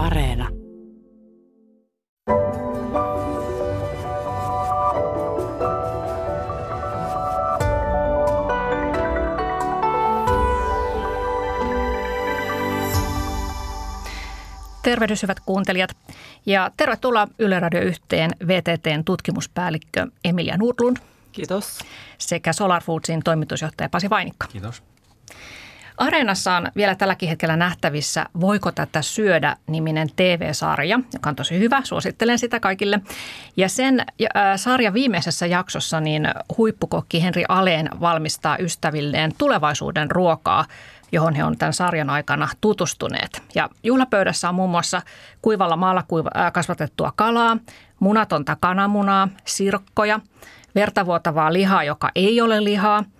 Areena. Tervehdys hyvät kuuntelijat ja tervetuloa Yle Radio yhteen VTTn tutkimuspäällikkö Emilia Nordlund. Kiitos. Sekä Solar Foodsin toimitusjohtaja Pasi Vainikka. Kiitos. Areenassa on vielä tälläkin hetkellä nähtävissä Voiko tätä syödä niminen TV-sarja, joka on tosi hyvä. Suosittelen sitä kaikille. Ja sen sarjan viimeisessä jaksossa niin huippukokki Henri Aleen valmistaa ystävilleen tulevaisuuden ruokaa, johon he on tämän sarjan aikana tutustuneet. Ja juhlapöydässä on muun muassa kuivalla maalla kasvatettua kalaa, munatonta kananmunaa, sirkkoja, vertavuotavaa lihaa, joka ei ole lihaa –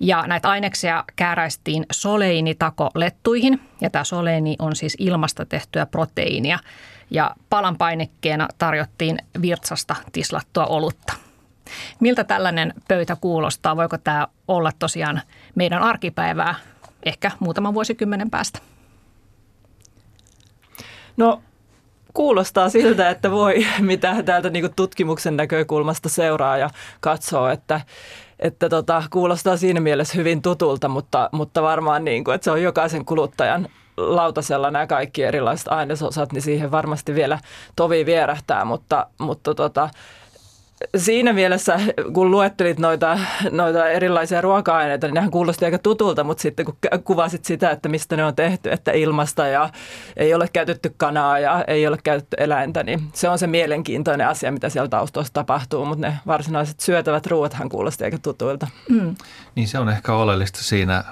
ja näitä aineksia kääräistiin soleinitako-lettuihin. Ja tämä soleini on siis ilmasta tehtyä proteiinia. Ja palan painekkeena tarjottiin virtsasta tislattua olutta. Miltä tällainen pöytä kuulostaa? Voiko tämä olla tosiaan meidän arkipäivää ehkä muutaman vuosikymmenen päästä? No kuulostaa siltä, että voi, mitä täältä niin tutkimuksen näkökulmasta seuraa ja katsoo, että, että tota, kuulostaa siinä mielessä hyvin tutulta, mutta, mutta varmaan niin kuin, että se on jokaisen kuluttajan lautasella nämä kaikki erilaiset ainesosat, niin siihen varmasti vielä tovi vierähtää, mutta, mutta tota, siinä mielessä, kun luettelit noita, noita erilaisia ruoka-aineita, niin nehän kuulosti aika tutulta, mutta sitten kun kuvasit sitä, että mistä ne on tehty, että ilmasta ja ei ole käytetty kanaa ja ei ole käytetty eläintä, niin se on se mielenkiintoinen asia, mitä siellä taustassa tapahtuu, mutta ne varsinaiset syötävät ruoathan kuulosti aika tutuilta. Mm. Niin se on ehkä oleellista siinä,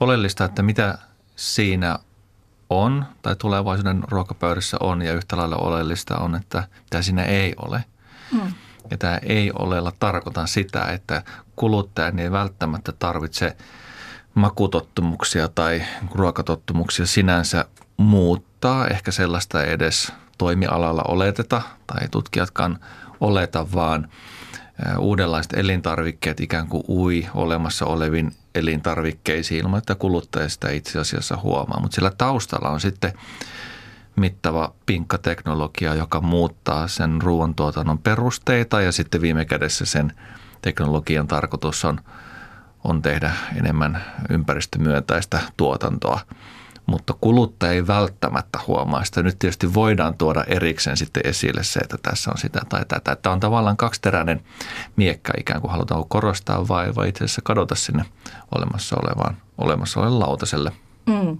oleellista, että mitä siinä on tai tulevaisuuden ruokapöydässä on ja yhtä lailla oleellista on, että mitä siinä ei ole. Mm. Ja tämä ei olella tarkoitan sitä, että kuluttajan ei välttämättä tarvitse makutottumuksia tai ruokatottumuksia sinänsä muuttaa. Ehkä sellaista ei edes toimialalla oleteta tai tutkijatkaan oleta, vaan uudenlaiset elintarvikkeet ikään kuin ui olemassa olevin elintarvikkeisiin ilman, että kuluttaja sitä itse asiassa huomaa. Mutta sillä taustalla on sitten mittava pinkkateknologia, joka muuttaa sen ruoantuotannon perusteita ja sitten viime kädessä sen teknologian tarkoitus on, on tehdä enemmän ympäristömyöntäistä tuotantoa. Mutta kuluttaja ei välttämättä huomaa sitä. Nyt tietysti voidaan tuoda erikseen sitten esille se, että tässä on sitä tai tätä. Tämä on tavallaan kaksiteräinen miekka ikään kuin halutaan korostaa vai, vai itse asiassa kadota sinne olemassa olevaan, olemassa olevalle lautaselle. Mm.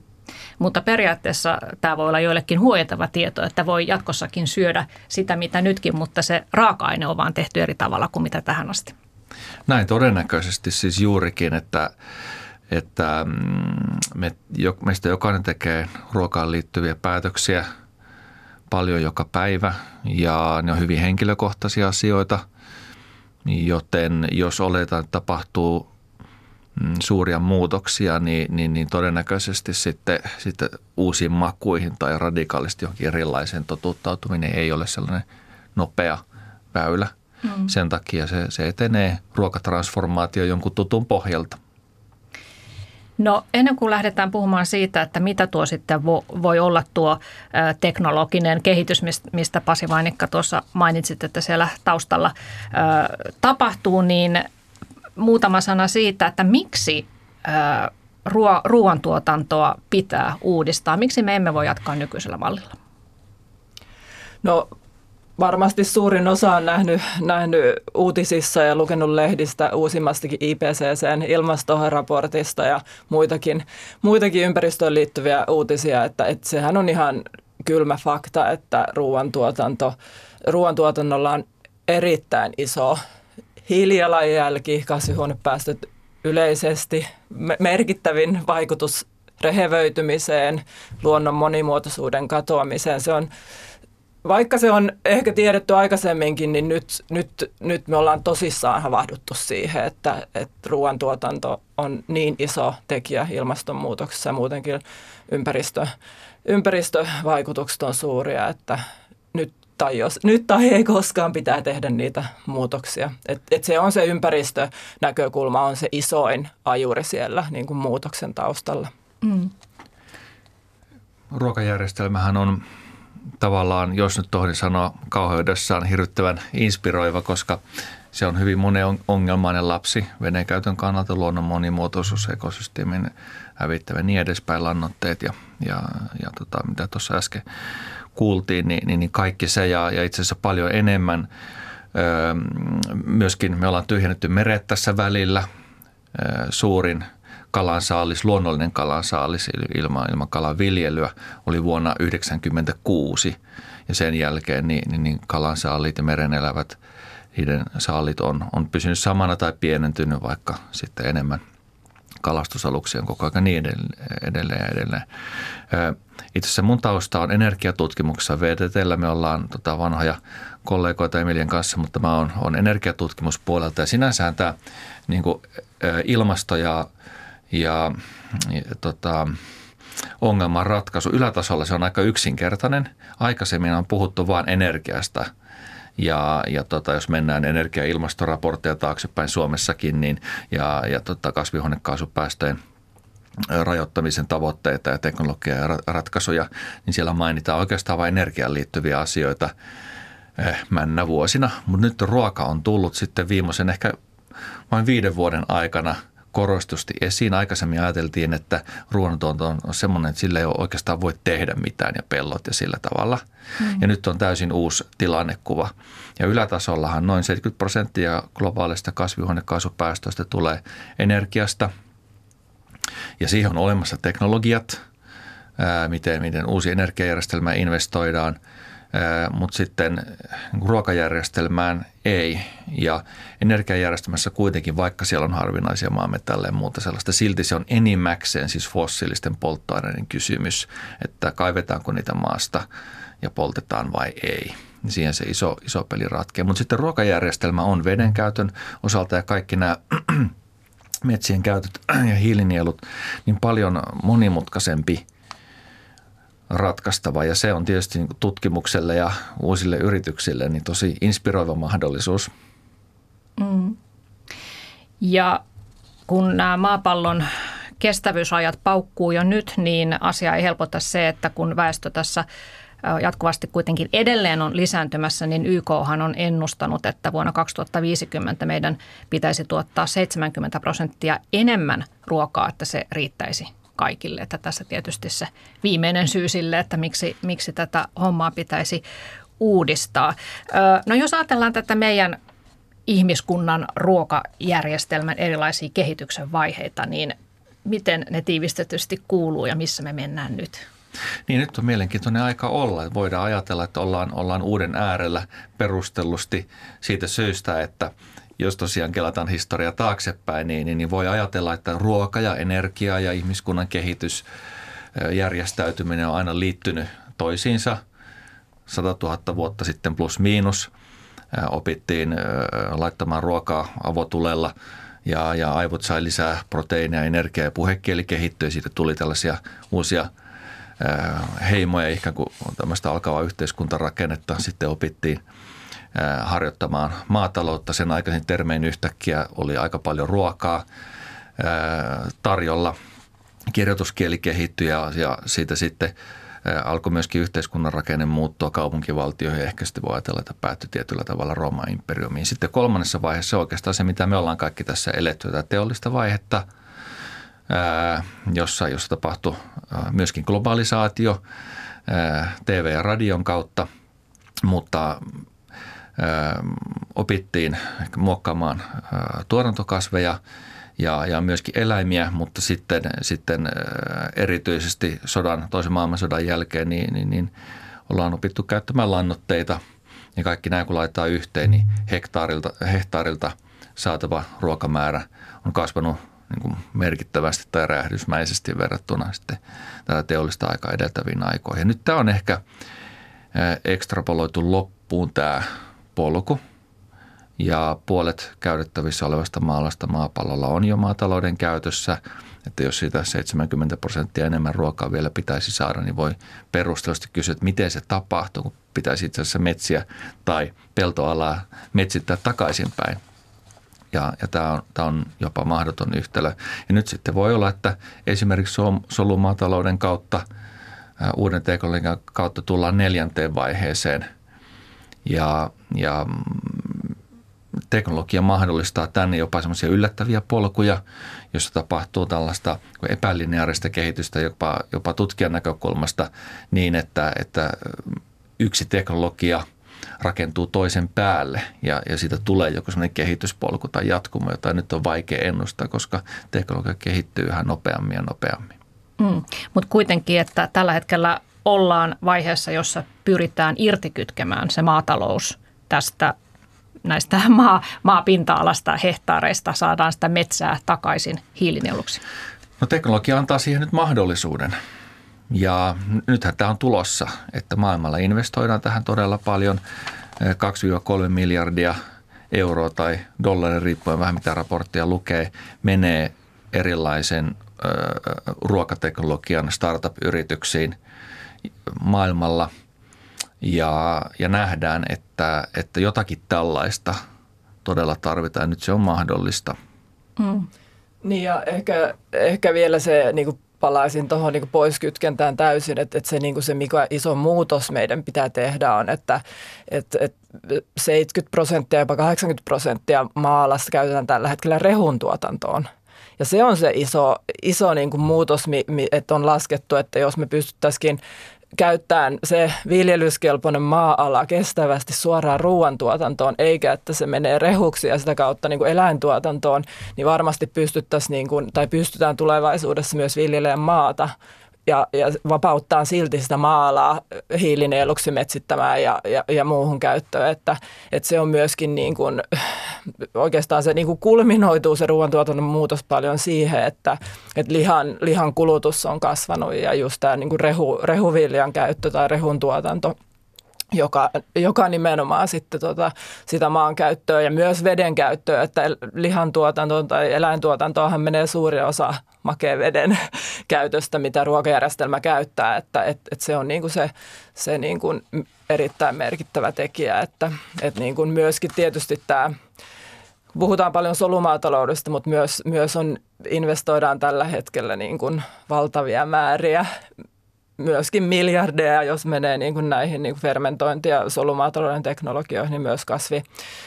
Mutta periaatteessa tämä voi olla joillekin huojentava tieto, että voi jatkossakin syödä sitä, mitä nytkin, mutta se raaka-aine on vaan tehty eri tavalla kuin mitä tähän asti. Näin todennäköisesti siis juurikin, että, että mm, me, meistä jokainen tekee ruokaan liittyviä päätöksiä paljon joka päivä ja ne on hyvin henkilökohtaisia asioita, joten jos oletaan, että tapahtuu suuria muutoksia, niin, niin, niin todennäköisesti sitten, sitten uusiin makuihin tai radikaalisti johonkin erilaiseen totuttautuminen ei ole sellainen nopea väylä. Mm. Sen takia se, se etenee ruokatransformaatio jonkun tutun pohjalta. No ennen kuin lähdetään puhumaan siitä, että mitä tuo sitten voi olla tuo teknologinen kehitys, mistä Pasi Vainikka tuossa mainitsit, että siellä taustalla tapahtuu, niin muutama sana siitä, että miksi ruo- ruoantuotantoa pitää uudistaa. Miksi me emme voi jatkaa nykyisellä mallilla? No varmasti suurin osa on nähnyt, nähnyt uutisissa ja lukenut lehdistä uusimmastakin IPCCn ilmastoraportista ja muitakin, muitakin ympäristöön liittyviä uutisia, että, että sehän on ihan kylmä fakta, että ruoantuotanto, ruoantuotannolla on erittäin iso hiilijalanjälki, kasvihuonepäästöt yleisesti, merkittävin vaikutus rehevöitymiseen, luonnon monimuotoisuuden katoamiseen. Se on, vaikka se on ehkä tiedetty aikaisemminkin, niin nyt, nyt, nyt me ollaan tosissaan havahduttu siihen, että, että ruoantuotanto on niin iso tekijä ilmastonmuutoksessa ja muutenkin ympäristö, ympäristövaikutukset on suuria, että tai jos nyt tai ei koskaan pitää tehdä niitä muutoksia. Et, et se on se ympäristönäkökulma, on se isoin ajuri siellä niin kuin muutoksen taustalla. Mm. Ruokajärjestelmähän on tavallaan, jos nyt tohdin sanoa kauheudessaan, hirvittävän inspiroiva, koska se on hyvin monen ongelmainen lapsi vedenkäytön kannalta, luonnon monimuotoisuus, ekosysteemin hävittävä niin edespäin, lannoitteet ja, ja, ja tota, mitä tuossa äsken kuultiin, niin, niin, niin kaikki se ja, ja itse asiassa paljon enemmän. Öö, myöskin me ollaan tyhjennetty meret tässä välillä. Öö, suurin kalansaalis, luonnollinen kalansaalis ilman, ilman kalan viljelyä oli vuonna 1996 ja sen jälkeen niin, niin, niin kalansaalit ja merenelävät, niiden saalit on, on pysynyt samana tai pienentynyt, vaikka sitten enemmän kalastusaluksia on koko ajan niin edelleen ja edelleen. Itse asiassa mun tausta on energiatutkimuksessa. VTTllä me ollaan tota vanhoja kollegoita Emilien kanssa, mutta mä oon, oon energiatutkimuspuolelta ja sinänsä tämä niin kuin, ilmasto ja, ja, ja tota, ongelman ratkaisu ylätasolla se on aika yksinkertainen. Aikaisemmin on puhuttu vain energiasta – ja, ja tota, jos mennään energia- ja ilmastoraportteja taaksepäin Suomessakin niin, ja, ja tota, kasvihuonekaasupäästöjen rajoittamisen tavoitteita ja teknologia ja ratkaisuja, niin siellä mainitaan oikeastaan vain energiaan liittyviä asioita eh, männä vuosina. Mutta nyt ruoka on tullut sitten viimeisen ehkä vain viiden vuoden aikana – korostusti esiin. Aikaisemmin ajateltiin, että ruoantuotanto on semmoinen, että sillä ei ole oikeastaan voi tehdä mitään ja pellot ja sillä tavalla. Mm. Ja nyt on täysin uusi tilannekuva. Ja ylätasollahan noin 70 prosenttia globaalista kasvihuonekaasupäästöistä tulee energiasta. Ja siihen on olemassa teknologiat, miten, miten uusi energiajärjestelmä investoidaan – mutta sitten niin ruokajärjestelmään ei. Ja energiajärjestelmässä kuitenkin, vaikka siellä on harvinaisia maametalleja ja muuta sellaista, silti se on enimmäkseen siis fossiilisten polttoaineiden kysymys, että kaivetaanko niitä maasta ja poltetaan vai ei. Siihen se iso, iso peli ratkee. Mutta sitten ruokajärjestelmä on veden käytön osalta ja kaikki nämä metsien käytöt ja hiilinielut niin paljon monimutkaisempi – ratkaistava ja se on tietysti niin tutkimukselle ja uusille yrityksille niin tosi inspiroiva mahdollisuus. Mm. Ja kun nämä maapallon kestävyysajat paukkuu jo nyt, niin asia ei helpota se, että kun väestö tässä jatkuvasti kuitenkin edelleen on lisääntymässä, niin YKhan on ennustanut, että vuonna 2050 meidän pitäisi tuottaa 70 prosenttia enemmän ruokaa, että se riittäisi kaikille. Että tässä tietysti se viimeinen syy sille, että miksi, miksi tätä hommaa pitäisi uudistaa. No jos ajatellaan tätä meidän ihmiskunnan ruokajärjestelmän erilaisia kehityksen vaiheita, niin miten ne tiivistetysti kuuluu ja missä me mennään nyt? Niin nyt on mielenkiintoinen aika olla. Voidaan ajatella, että ollaan, ollaan uuden äärellä perustellusti siitä syystä, että jos tosiaan kelataan historia taaksepäin, niin, niin, niin voi ajatella, että ruoka ja energia ja ihmiskunnan kehitys, järjestäytyminen on aina liittynyt toisiinsa. 100 000 vuotta sitten plus miinus opittiin laittamaan ruokaa avotulella ja, ja aivot sai lisää proteiineja, energiaa ja puhekieli kehittyi. Siitä tuli tällaisia uusia heimoja, ikään kuin tämmöistä alkavaa yhteiskuntarakennetta. Sitten opittiin – harjoittamaan maataloutta. Sen aikaisin termein yhtäkkiä oli aika paljon ruokaa tarjolla. Kirjoituskieli kehittyi ja, ja siitä sitten alkoi myöskin yhteiskunnan rakenne muuttua kaupunkivaltioihin. Ehkä sitten voi ajatella, että päättyi tietyllä tavalla Rooman imperiumiin. Sitten kolmannessa vaiheessa oikeastaan se, mitä me ollaan kaikki tässä eletty, tätä teollista vaihetta, jossa, jossa tapahtui myöskin globalisaatio TV ja radion kautta, mutta opittiin muokkaamaan tuotantokasveja ja, ja myöskin eläimiä, mutta sitten, sitten erityisesti sodan, toisen maailmansodan jälkeen niin, niin, niin ollaan opittu käyttämään lannoitteita ja kaikki nämä kun laittaa yhteen, niin hektaarilta, hehtaarilta saatava ruokamäärä on kasvanut niin kuin merkittävästi tai räjähdysmäisesti verrattuna sitten tätä teollista aikaa edeltäviin aikoihin. Ja nyt tämä on ehkä ekstrapoloitu loppuun tämä polku ja puolet käytettävissä olevasta maalasta maapallolla on jo maatalouden käytössä. Että jos siitä 70 prosenttia enemmän ruokaa vielä pitäisi saada, niin voi perustellusti kysyä, että miten se tapahtuu, kun pitäisi itse asiassa metsiä tai peltoalaa metsittää takaisinpäin. Ja, ja tämä, on, tämä on jopa mahdoton yhtälö. Ja nyt sitten voi olla, että esimerkiksi solumaatalouden kautta uuden teknologian kautta tullaan neljänteen vaiheeseen ja, ja mm, teknologia mahdollistaa tänne jopa semmoisia yllättäviä polkuja, jossa tapahtuu tällaista epälineaarista kehitystä jopa, jopa tutkijan näkökulmasta niin, että, että yksi teknologia rakentuu toisen päälle ja, ja siitä tulee joku semmoinen kehityspolku tai jatkumo, jota nyt on vaikea ennustaa, koska teknologia kehittyy yhä nopeammin ja nopeammin. Mm, mutta kuitenkin, että tällä hetkellä ollaan vaiheessa, jossa pyritään irtikytkemään se maatalous tästä näistä maa, maapinta-alasta hehtaareista saadaan sitä metsää takaisin hiilinieluksi? No teknologia antaa siihen nyt mahdollisuuden. Ja nythän tämä on tulossa, että maailmalla investoidaan tähän todella paljon, 2-3 miljardia euroa tai dollarin riippuen vähän mitä raporttia lukee, menee erilaisen ruokateknologian startup-yrityksiin maailmalla ja, ja nähdään, että, että jotakin tällaista todella tarvitaan. Nyt se on mahdollista. Mm. Niin ja ehkä, ehkä vielä se niin kuin palaisin tuohon niin poiskytkentään täysin, että, että se, niin se mikä iso muutos meidän pitää tehdä on, että, että, että 70 prosenttia, jopa 80 prosenttia maalasta käytetään tällä hetkellä rehun tuotantoon. Ja se on se iso, iso niin kuin muutos, että on laskettu, että jos me pystyttäisiin käyttämään se viljelyskelpoinen maa-ala kestävästi suoraan ruoantuotantoon, eikä että se menee rehuksi ja sitä kautta niin kuin eläintuotantoon, niin varmasti pystyttäisiin niin kuin, tai pystytään tulevaisuudessa myös viljelemään maata ja, ja vapauttaa silti sitä maalaa hiilinieluksi metsittämään ja, ja, ja muuhun käyttöön. Että, että se on myöskin niin kuin, oikeastaan se niin kuin kulminoituu se ruoantuotannon muutos paljon siihen, että, että lihan, lihan kulutus on kasvanut ja just tämä niin kuin rehu, rehuviljan käyttö tai rehun tuotanto – joka, joka nimenomaan sitten tota, sitä maankäyttöä ja myös veden käyttöä, että lihantuotantoon tai eläintuotantoonhan menee suuri osa makeen veden käytöstä, mitä ruokajärjestelmä käyttää, että et, et se on niinku se, se niinku erittäin merkittävä tekijä, että et niinku myöskin tietysti tämä Puhutaan paljon solumaataloudesta, mutta myös, myös on, investoidaan tällä hetkellä niin kuin valtavia määriä myöskin miljardeja, jos menee niin kuin näihin niin kuin fermentointi- ja solumaatalouden teknologioihin, niin myös kasvi,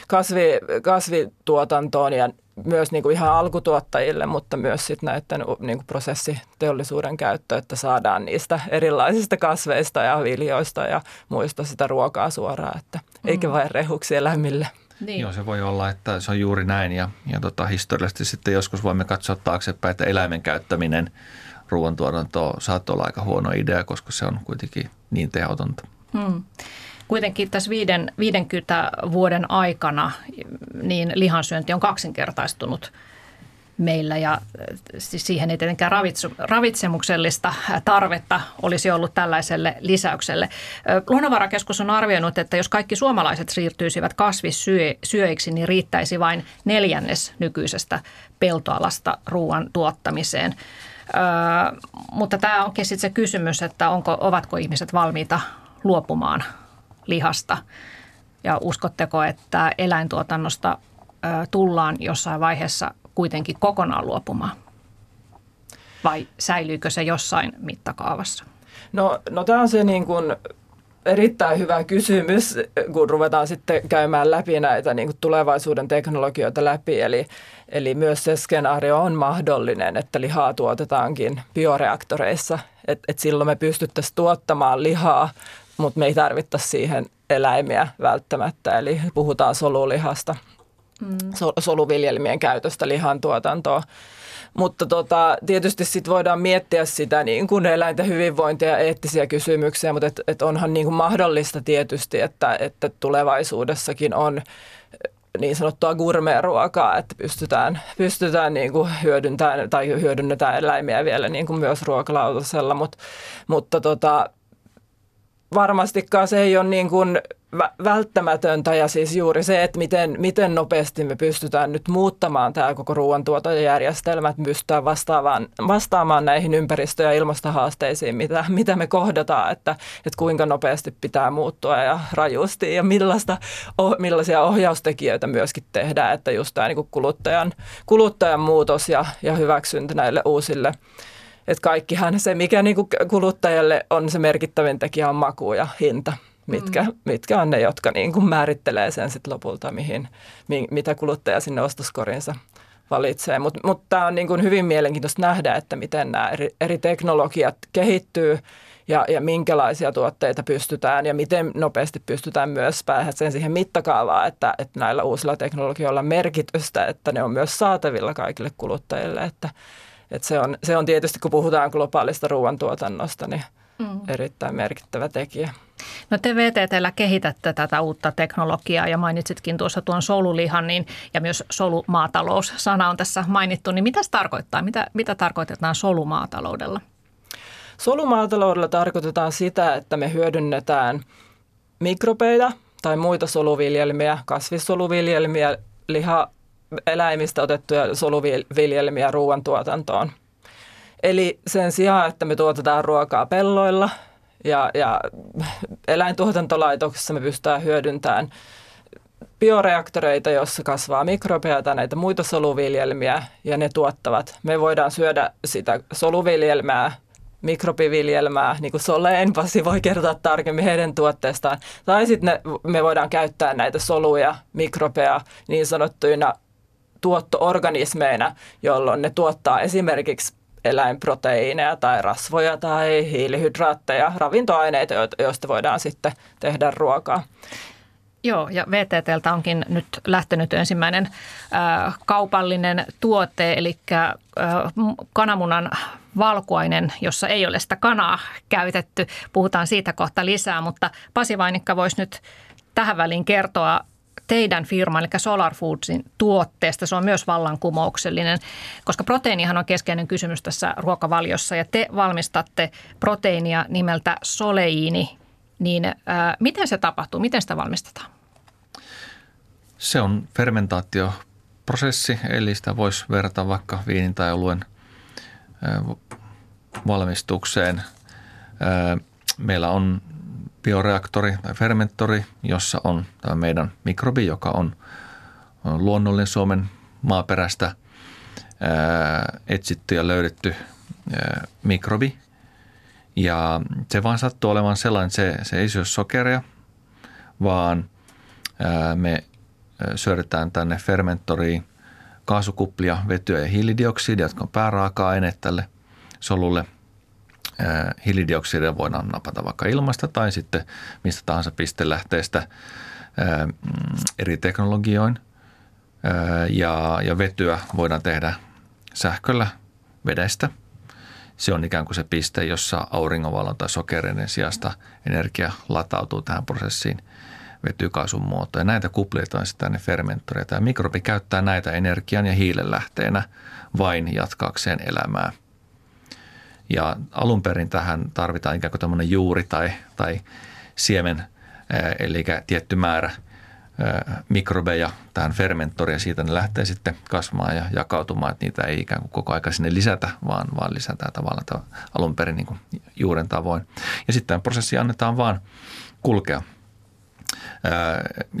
kasvi, kasvituotantoon ja myös niin kuin ihan alkutuottajille, mutta myös sit näiden niin kuin prosessiteollisuuden käyttö, että saadaan niistä erilaisista kasveista ja viljoista ja muista sitä ruokaa suoraan, että mm. eikä vain rehuksi eläimille. Niin. Joo, se voi olla, että se on juuri näin ja, ja tota, historiallisesti sitten joskus voimme katsoa taaksepäin, että eläimen käyttäminen – ruoantuotanto saattoi olla aika huono idea, koska se on kuitenkin niin tehotonta. Hmm. Kuitenkin tässä viiden, 50 vuoden aikana niin lihansyönti on kaksinkertaistunut meillä ja siis siihen ei tietenkään ravitsemuksellista tarvetta olisi ollut tällaiselle lisäykselle. Luonnonvarakeskus on arvioinut, että jos kaikki suomalaiset siirtyisivät kasvissyöiksi, niin riittäisi vain neljännes nykyisestä peltoalasta ruoan tuottamiseen. Öö, mutta tämä onkin sitten se kysymys, että onko, ovatko ihmiset valmiita luopumaan lihasta ja uskotteko, että eläintuotannosta tullaan jossain vaiheessa kuitenkin kokonaan luopumaan? Vai säilyykö se jossain mittakaavassa? No, no tämä on se niin kuin erittäin hyvä kysymys, kun ruvetaan sitten käymään läpi näitä niin kuin tulevaisuuden teknologioita läpi. Eli, eli myös se skenaario on mahdollinen, että lihaa tuotetaankin bioreaktoreissa. Et, et silloin me pystyttäisiin tuottamaan lihaa, mutta me ei tarvittaisi siihen eläimiä välttämättä. Eli puhutaan solulihasta, mm. soluviljelmien käytöstä lihan tuotantoon. Mutta tota, tietysti sit voidaan miettiä sitä niin kuin eläinten hyvinvointia ja eettisiä kysymyksiä, mutta et, et onhan niin kuin mahdollista tietysti, että, että tulevaisuudessakin on niin sanottua gourmet-ruokaa, että pystytään, pystytään niin kuin hyödyntämään tai hyödynnetään eläimiä vielä niin kuin myös ruokalautasella, Mut, mutta tota, varmastikaan se ei ole niin kuin välttämätöntä ja siis juuri se, että miten, miten nopeasti me pystytään nyt muuttamaan tämä koko ruoantuotantojärjestelmä, että pystytään vastaamaan, vastaamaan näihin ympäristö- ja ilmastohaasteisiin, mitä, mitä me kohdataan, että, että kuinka nopeasti pitää muuttua ja rajusti ja millaista, millaisia ohjaustekijöitä myöskin tehdään, että just tämä niin kuluttajan, kuluttajan muutos ja, ja hyväksyntä näille uusille että kaikkihan se, mikä niin kuin kuluttajalle on se merkittävin tekijä, on maku ja hinta, mitkä, mm. mitkä on ne, jotka niin kuin määrittelee sen sit lopulta, mihin, mi, mitä kuluttaja sinne ostoskorinsa valitsee. Mutta mut tämä on niin kuin hyvin mielenkiintoista nähdä, että miten nämä eri, eri teknologiat kehittyy ja, ja minkälaisia tuotteita pystytään ja miten nopeasti pystytään myös pääsemään siihen mittakaavaan, että, että näillä uusilla teknologioilla on merkitystä, että ne on myös saatavilla kaikille kuluttajille. Että, että se, on, se on tietysti, kun puhutaan globaalista ruoantuotannosta, niin mm. erittäin merkittävä tekijä. No te VTTllä kehitätte tätä uutta teknologiaa ja mainitsitkin tuossa tuon solulihan niin, ja myös solumaatalous-sana on tässä mainittu. Niin mitä se tarkoittaa? Mitä, mitä tarkoitetaan solumaataloudella? Solumaataloudella tarkoitetaan sitä, että me hyödynnetään mikrobeita tai muita soluviljelmiä, kasvissoluviljelmiä, liha eläimistä otettuja soluviljelmiä ruoantuotantoon. Eli sen sijaan, että me tuotetaan ruokaa pelloilla ja, ja eläintuotantolaitoksissa me pystytään hyödyntämään bioreaktoreita, joissa kasvaa mikrobeja tai näitä muita soluviljelmiä ja ne tuottavat. Me voidaan syödä sitä soluviljelmää mikrobiviljelmää, niin kuin Soleen, Pasi voi kertoa tarkemmin heidän tuotteestaan. Tai sitten me voidaan käyttää näitä soluja, mikrobeja niin sanottuina tuottoorganismeina, jolloin ne tuottaa esimerkiksi eläinproteiineja tai rasvoja tai hiilihydraatteja, ravintoaineita, joista voidaan sitten tehdä ruokaa. Joo, ja VTTltä onkin nyt lähtenyt ensimmäinen äh, kaupallinen tuote, eli äh, kananmunan valkuainen, jossa ei ole sitä kanaa käytetty. Puhutaan siitä kohta lisää, mutta Pasi Vainikka voisi nyt tähän väliin kertoa teidän firma, eli Solar Foodsin tuotteesta. Se on myös vallankumouksellinen, koska proteiinihan on keskeinen kysymys tässä ruokavaliossa ja te valmistatte proteiinia nimeltä soleiini. Niin äh, miten se tapahtuu? Miten sitä valmistetaan? Se on fermentaatioprosessi, eli sitä voisi verrata vaikka viinin tai oluen valmistukseen. Meillä on bioreaktori tai fermentori, jossa on tämä meidän mikrobi, joka on luonnollinen Suomen maaperästä etsitty ja löydetty mikrobi. Ja se vaan sattuu olemaan sellainen, se, se ei syö sokeria, vaan me syödetään tänne fermentoriin kaasukuplia, vetyä ja hiilidioksidia, jotka on pääraaka-aine tälle solulle. Hiilidioksidia voidaan napata vaikka ilmasta tai sitten mistä tahansa pistelähteestä mm, eri teknologioin. Ja, ja vetyä voidaan tehdä sähköllä vedestä. Se on ikään kuin se piste, jossa auringonvalon tai sokereiden sijasta energia latautuu tähän prosessiin – vetykaasun muotoja. Näitä kupletaan sitten fermenttoreita. Tämä mikrobi käyttää näitä energian ja hiilen lähteenä vain jatkaakseen elämää. Ja alun perin tähän tarvitaan ikään kuin tämmöinen juuri tai, tai siemen, eli tietty määrä mikrobeja tähän fermenttoriin ja siitä ne lähtee sitten kasvamaan ja jakautumaan, että niitä ei ikään kuin koko aika sinne lisätä, vaan, vaan lisätään tavallaan alun perin niin juuren tavoin. Ja sitten prosessi annetaan vaan kulkea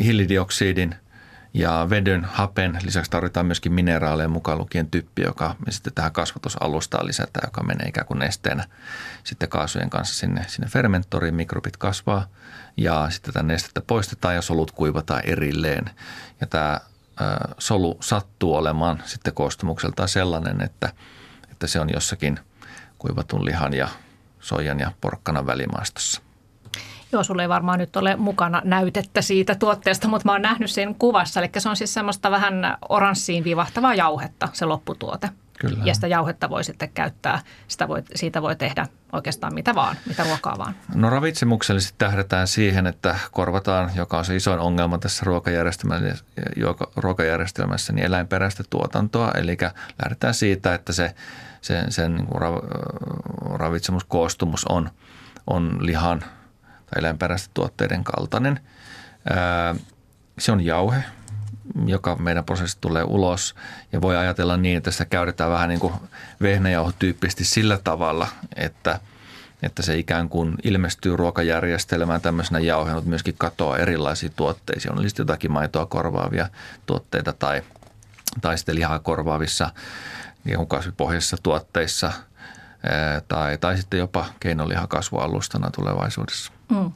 hiilidioksidin ja vedyn, hapen. Lisäksi tarvitaan myöskin mineraaleja mukaan lukien typpi, joka me sitten tähän kasvatusalustaan lisätään, joka menee ikään kuin nesteenä sitten kaasujen kanssa sinne, sinne fermenttoriin. Mikrobit kasvaa ja sitten tätä nestettä poistetaan ja solut kuivataan erilleen. Ja tämä solu sattuu olemaan sitten koostumukseltaan sellainen, että, että se on jossakin kuivatun lihan ja soijan ja porkkanan välimaastossa. Joo, sulla ei varmaan nyt ole mukana näytettä siitä tuotteesta, mutta mä oon nähnyt sen kuvassa. Eli se on siis semmoista vähän oranssiin vivahtavaa jauhetta, se lopputuote. Kyllä. Ja sitä jauhetta voi sitten käyttää, sitä voi, siitä voi tehdä oikeastaan mitä vaan, mitä ruokaa vaan. No ravitsemuksellisesti tähdätään siihen, että korvataan, joka on se isoin ongelma tässä ruokajärjestelmässä, ruokajärjestelmässä niin eläinperäistä tuotantoa. Eli lähdetään siitä, että se, sen, sen niin ravitsemuskoostumus on, on lihan – tai eläinperäisten tuotteiden kaltainen. Se on jauhe, joka meidän prosessi tulee ulos ja voi ajatella niin, että sitä käytetään vähän niin kuin vehnäjauhotyyppisesti sillä tavalla, että, että se ikään kuin ilmestyy ruokajärjestelmään tämmöisenä jauhena, mutta myöskin katoaa erilaisiin tuotteisiin. On sitten jotakin maitoa korvaavia tuotteita tai, tai sitten lihaa korvaavissa kasvipohjaisissa tuotteissa – tai, tai sitten jopa keinolihakasvualustana tulevaisuudessa. Mm.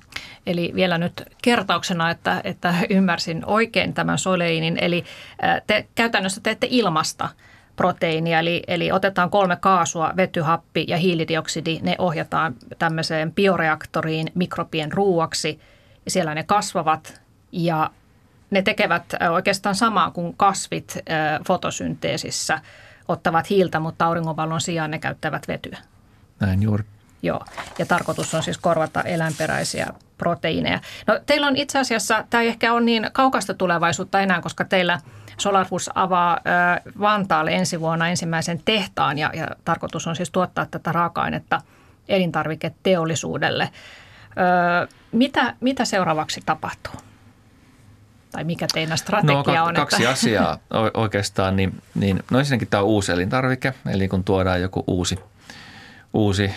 Eli vielä nyt kertauksena, että, että ymmärsin oikein tämän soleinin. Eli te käytännössä teette ilmasta proteiinia, eli, eli otetaan kolme kaasua, vetyhappi ja hiilidioksidi, ne ohjataan tämmöiseen bioreaktoriin mikrobien ruuaksi ja siellä ne kasvavat ja ne tekevät oikeastaan samaa kuin kasvit fotosynteesissä, ottavat hiiltä, mutta auringonvalon sijaan ne käyttävät vetyä. Näin juuri. Joo, ja tarkoitus on siis korvata eläinperäisiä proteiineja. No teillä on itse asiassa, tämä ei ehkä ole niin kaukasta tulevaisuutta enää, koska teillä Solarfus avaa Vantaalle ensi vuonna ensimmäisen tehtaan ja, ja tarkoitus on siis tuottaa tätä raaka-ainetta elintarviketeollisuudelle. mitä, mitä seuraavaksi tapahtuu? Tai mikä teidän strategia no, on? Kaksi että... asiaa oikeastaan. Niin, niin, no ensinnäkin tämä on uusi elintarvike, eli kun tuodaan joku uusi, uusi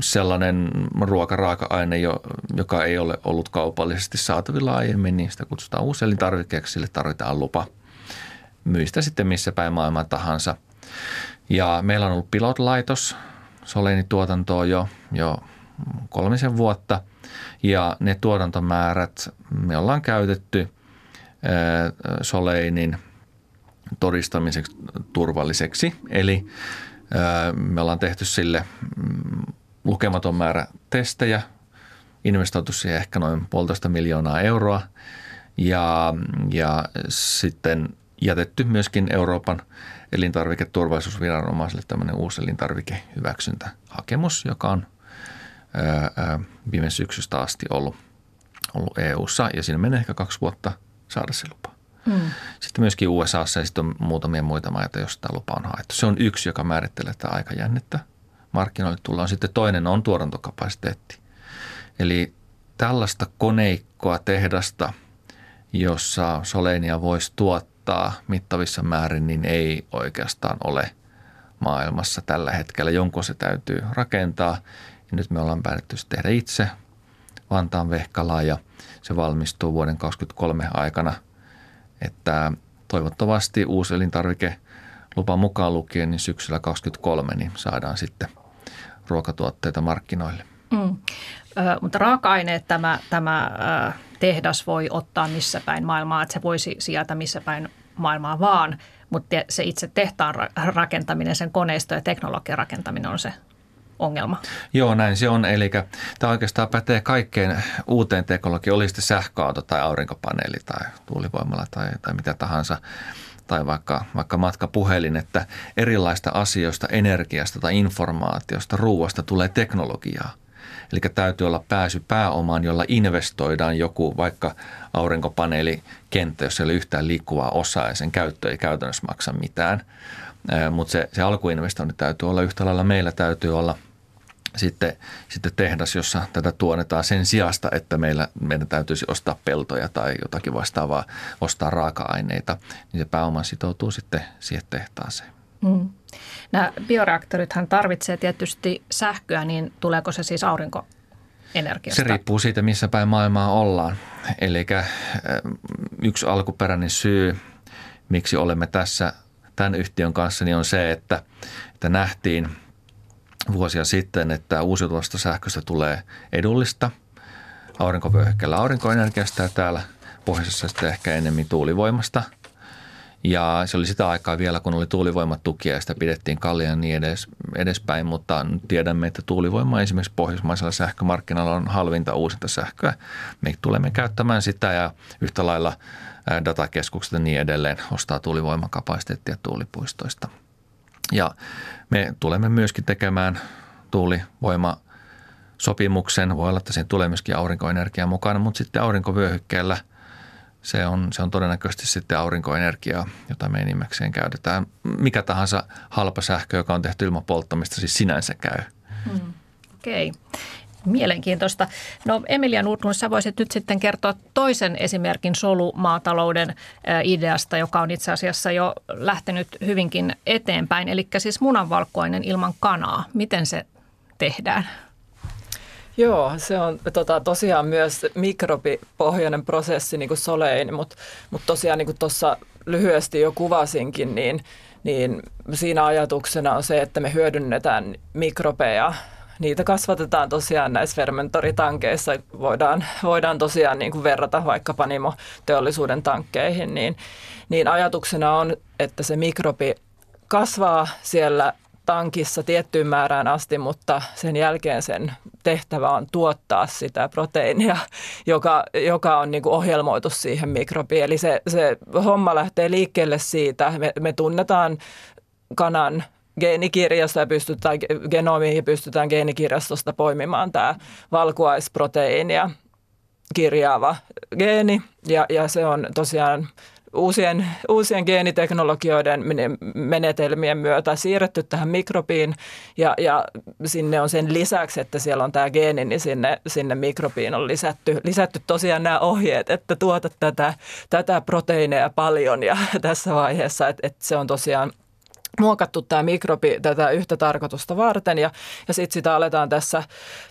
sellainen ruokaraaka-aine, joka ei ole ollut kaupallisesti saatavilla aiemmin, niin sitä kutsutaan uusi elintarvikeeksi, sille tarvitaan lupa. Myistä sitten missä päin maailmaa tahansa. Ja meillä on ollut pilotlaitos soleenituotantoa jo, jo kolmisen vuotta – ja ne tuotantomäärät me ollaan käytetty Soleinin todistamiseksi turvalliseksi. Eli me ollaan tehty sille mm, lukematon määrä testejä, investoitu siihen ehkä noin puolitoista miljoonaa euroa ja, ja sitten jätetty myöskin Euroopan elintarviketurvallisuusviranomaiselle tämmöinen uusi elintarvikehyväksyntähakemus, joka on viime syksystä asti ollut, ollut EU-ssa ja siinä menee ehkä kaksi vuotta saada se lupa. Mm. Sitten myöskin USAssa ja sitten on muutamia muita maita, joissa tämä lupa on haettu. Se on yksi, joka määrittelee tätä aikajännettä. Markkinoille tullaan. Sitten toinen on tuotantokapasiteetti. Eli tällaista koneikkoa, tehdasta, jossa Solenia voisi tuottaa mittavissa määrin, niin ei oikeastaan ole maailmassa tällä hetkellä. Jonkun se täytyy rakentaa ja nyt me ollaan päätetty se tehdä itse Vantaan Vehkalaa ja se valmistuu vuoden 2023 aikana. Että toivottavasti uusi elintarvike lupa mukaan lukien, niin syksyllä 2023 niin saadaan sitten ruokatuotteita markkinoille. Mm. Ö, mutta raaka-aineet tämä, tämä ö, tehdas voi ottaa missä päin maailmaa, että se voisi sijata missä päin maailmaa vaan, mutta se itse tehtaan rakentaminen, sen koneisto ja teknologian rakentaminen on se ongelma. Joo, näin se on. Eli tämä oikeastaan pätee kaikkeen uuteen teknologiaan, oli sitten sähköauto tai aurinkopaneeli tai tuulivoimala tai, tai mitä tahansa tai vaikka, vaikka matkapuhelin, että erilaista asioista, energiasta tai informaatiosta, ruuasta tulee teknologiaa. Eli täytyy olla pääsy pääomaan, jolla investoidaan joku vaikka aurinkopaneelikenttä, jos ei ole yhtään liikkuvaa osaa ja sen käyttö ei käytännössä maksa mitään. Mutta se, se alkuinvestointi täytyy olla yhtä lailla. Meillä täytyy olla sitten, sitten tehdas, jossa tätä tuonetaan sen sijasta, että meillä, meidän täytyisi ostaa peltoja tai jotakin vastaavaa, ostaa raaka-aineita, niin se pääoma sitoutuu sitten siihen tehtaaseen. Mm. Nämä bioreaktorithan tarvitsee tietysti sähköä, niin tuleeko se siis aurinko Energiasta. Se riippuu siitä, missä päin maailmaa ollaan. Eli äh, yksi alkuperäinen syy, miksi olemme tässä tämän yhtiön kanssa, niin on se, että, että nähtiin – vuosia sitten, että uusiutuvasta sähköstä tulee edullista aurinkovyöhykkeellä aurinkoenergiasta ja täällä pohjoisessa sitten ehkä enemmän tuulivoimasta. Ja se oli sitä aikaa vielä, kun oli tuulivoimatukia ja sitä pidettiin kalliina niin edes, edespäin, mutta tiedämme, että tuulivoima esimerkiksi pohjoismaisella sähkömarkkinalla on halvinta uusinta sähköä. Me tulemme käyttämään sitä ja yhtä lailla datakeskukset ja niin edelleen ostaa tuulivoimakapasiteettia tuulipuistoista – ja me tulemme myöskin tekemään tuulivoima sopimuksen. Voi olla, että siihen tulee myöskin aurinkoenergia mukana, mutta sitten aurinkovyöhykkeellä se on, se on todennäköisesti sitten aurinkoenergiaa, jota me enimmäkseen käytetään. Mikä tahansa halpa sähkö, joka on tehty ilman polttamista, siis sinänsä käy. Hmm. Okei. Okay. Mielenkiintoista. No Emilia Nordlund, sä voisit nyt sitten kertoa toisen esimerkin solumaatalouden ideasta, joka on itse asiassa jo lähtenyt hyvinkin eteenpäin. Eli siis munanvalkuainen ilman kanaa. Miten se tehdään? Joo, se on tota, tosiaan myös mikrobipohjainen prosessi niin kuin solein, mutta mut tosiaan niin kuin tuossa lyhyesti jo kuvasinkin, niin, niin siinä ajatuksena on se, että me hyödynnetään mikrobeja niitä kasvatetaan tosiaan näissä fermentoritankeissa. Voidaan, voidaan tosiaan niin kuin verrata vaikka panimo-teollisuuden tankkeihin, niin, niin ajatuksena on, että se mikrobi kasvaa siellä tankissa tiettyyn määrään asti, mutta sen jälkeen sen tehtävä on tuottaa sitä proteiinia, joka, joka on niin kuin ohjelmoitu siihen mikrobiin. Eli se, se homma lähtee liikkeelle siitä. Me, me tunnetaan kanan geenikirjasta ja pystytään, genomiin ja pystytään geenikirjastosta poimimaan tämä valkuaisproteiinia kirjaava geeni. Ja, ja se on tosiaan uusien, uusien geeniteknologioiden menetelmien myötä siirretty tähän mikrobiin ja, ja sinne on sen lisäksi, että siellä on tämä geeni, niin sinne, sinne mikrobiin on lisätty, lisätty tosiaan nämä ohjeet, että tuota tätä, tätä proteiineja paljon ja tässä vaiheessa, että, että se on tosiaan – muokattu tämä mikrobi tätä yhtä tarkoitusta varten ja, ja sitten sitä aletaan tässä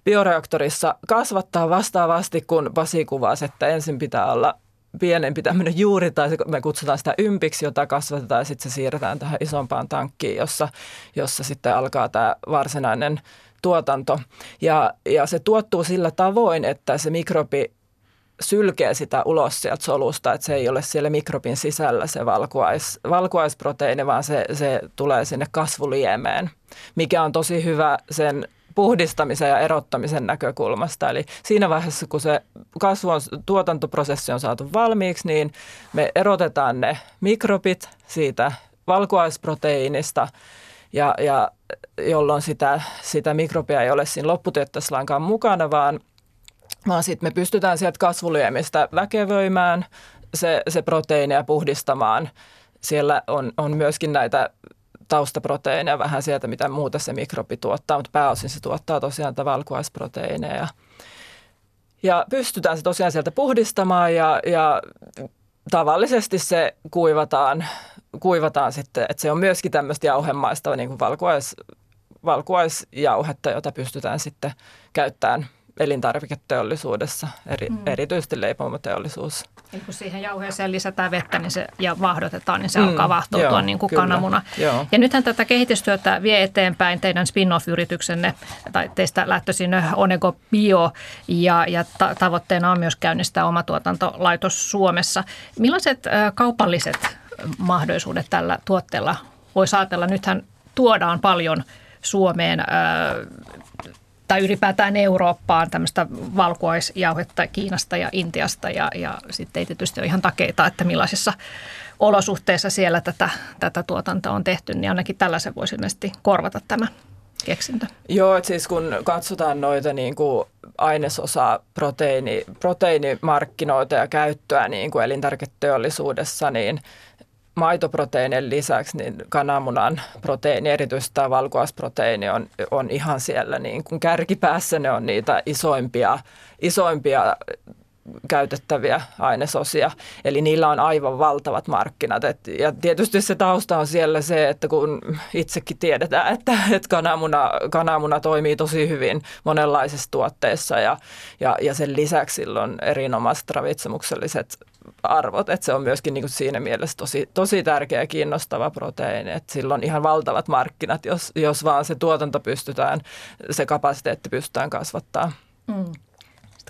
bioreaktorissa kasvattaa vastaavasti, kun Pasi kuvasi, että ensin pitää olla pienempi tämmöinen juuri, tai me kutsutaan sitä ympiksi, jota kasvatetaan ja sitten se siirretään tähän isompaan tankkiin, jossa, jossa sitten alkaa tämä varsinainen tuotanto. Ja, ja se tuottuu sillä tavoin, että se mikrobi sylkee sitä ulos sieltä solusta, että se ei ole siellä mikrobin sisällä se valkuais, valkuaisproteiini, vaan se, se tulee sinne kasvuliemeen, mikä on tosi hyvä sen puhdistamisen ja erottamisen näkökulmasta. Eli siinä vaiheessa, kun se kasvun tuotantoprosessi on saatu valmiiksi, niin me erotetaan ne mikrobit siitä valkuaisproteiinista, ja, ja jolloin sitä, sitä mikrobia ei ole siinä lopputyöttäessä lainkaan mukana, vaan – vaan sitten me pystytään sieltä kasvuliemistä väkevöimään se, se proteiini ja puhdistamaan. Siellä on, on myöskin näitä taustaproteiineja vähän sieltä, mitä muuta se mikrobi tuottaa, mutta pääosin se tuottaa tosiaan valkuaisproteiineja. Ja pystytään se tosiaan sieltä puhdistamaan ja, ja tavallisesti se kuivataan, kuivataan sitten, että se on myöskin tämmöistä jauhemaista niin kuin valkuais, valkuaisjauhetta, jota pystytään sitten käyttämään elintarviketeollisuudessa, eri, mm. erityisesti leipomoteollisuus. Eli kun siihen jauheeseen lisätään vettä niin se, ja vahdotetaan, niin se mm, alkaa vahtoutua joo, niin kuin kyllä, kananmuna. Joo. Ja nythän tätä kehitystyötä vie eteenpäin teidän spin-off-yrityksenne, tai teistä lähtöisin Onego Bio, ja, ja ta- tavoitteena on myös käynnistää oma tuotantolaitos Suomessa. Millaiset äh, kaupalliset mahdollisuudet tällä tuotteella voisi ajatella? Nythän tuodaan paljon Suomeen äh, tai ylipäätään Eurooppaan tämmöistä valkuaisjauhetta Kiinasta ja Intiasta ja, ja sitten ei tietysti ole ihan takeita, että millaisissa olosuhteissa siellä tätä, tätä tuotantoa on tehty, niin ainakin tällaisen voisi ilmeisesti korvata tämä keksintö. Joo, että siis kun katsotaan noita niin kuin ainesosa proteiini, proteiinimarkkinoita ja käyttöä niin kuin elintarviketeollisuudessa, niin maitoproteiinin lisäksi niin kananmunan proteiini, erityisesti tämä valkuaisproteiini on, on ihan siellä niin kuin kärkipäässä. Ne on niitä isoimpia, isoimpia käytettäviä ainesosia. Eli niillä on aivan valtavat markkinat. Et, ja tietysti se tausta on siellä se, että kun itsekin tiedetään, että, että kananmuna, kananmuna toimii tosi hyvin monenlaisissa tuotteissa ja, ja, ja sen lisäksi sillä on erinomaiset ravitsemukselliset arvot, että se on myöskin niin kuin siinä mielessä tosi, tosi tärkeä ja kiinnostava proteiini, että sillä on ihan valtavat markkinat, jos, jos vaan se tuotanto pystytään, se kapasiteetti pystytään kasvattaa. Mm.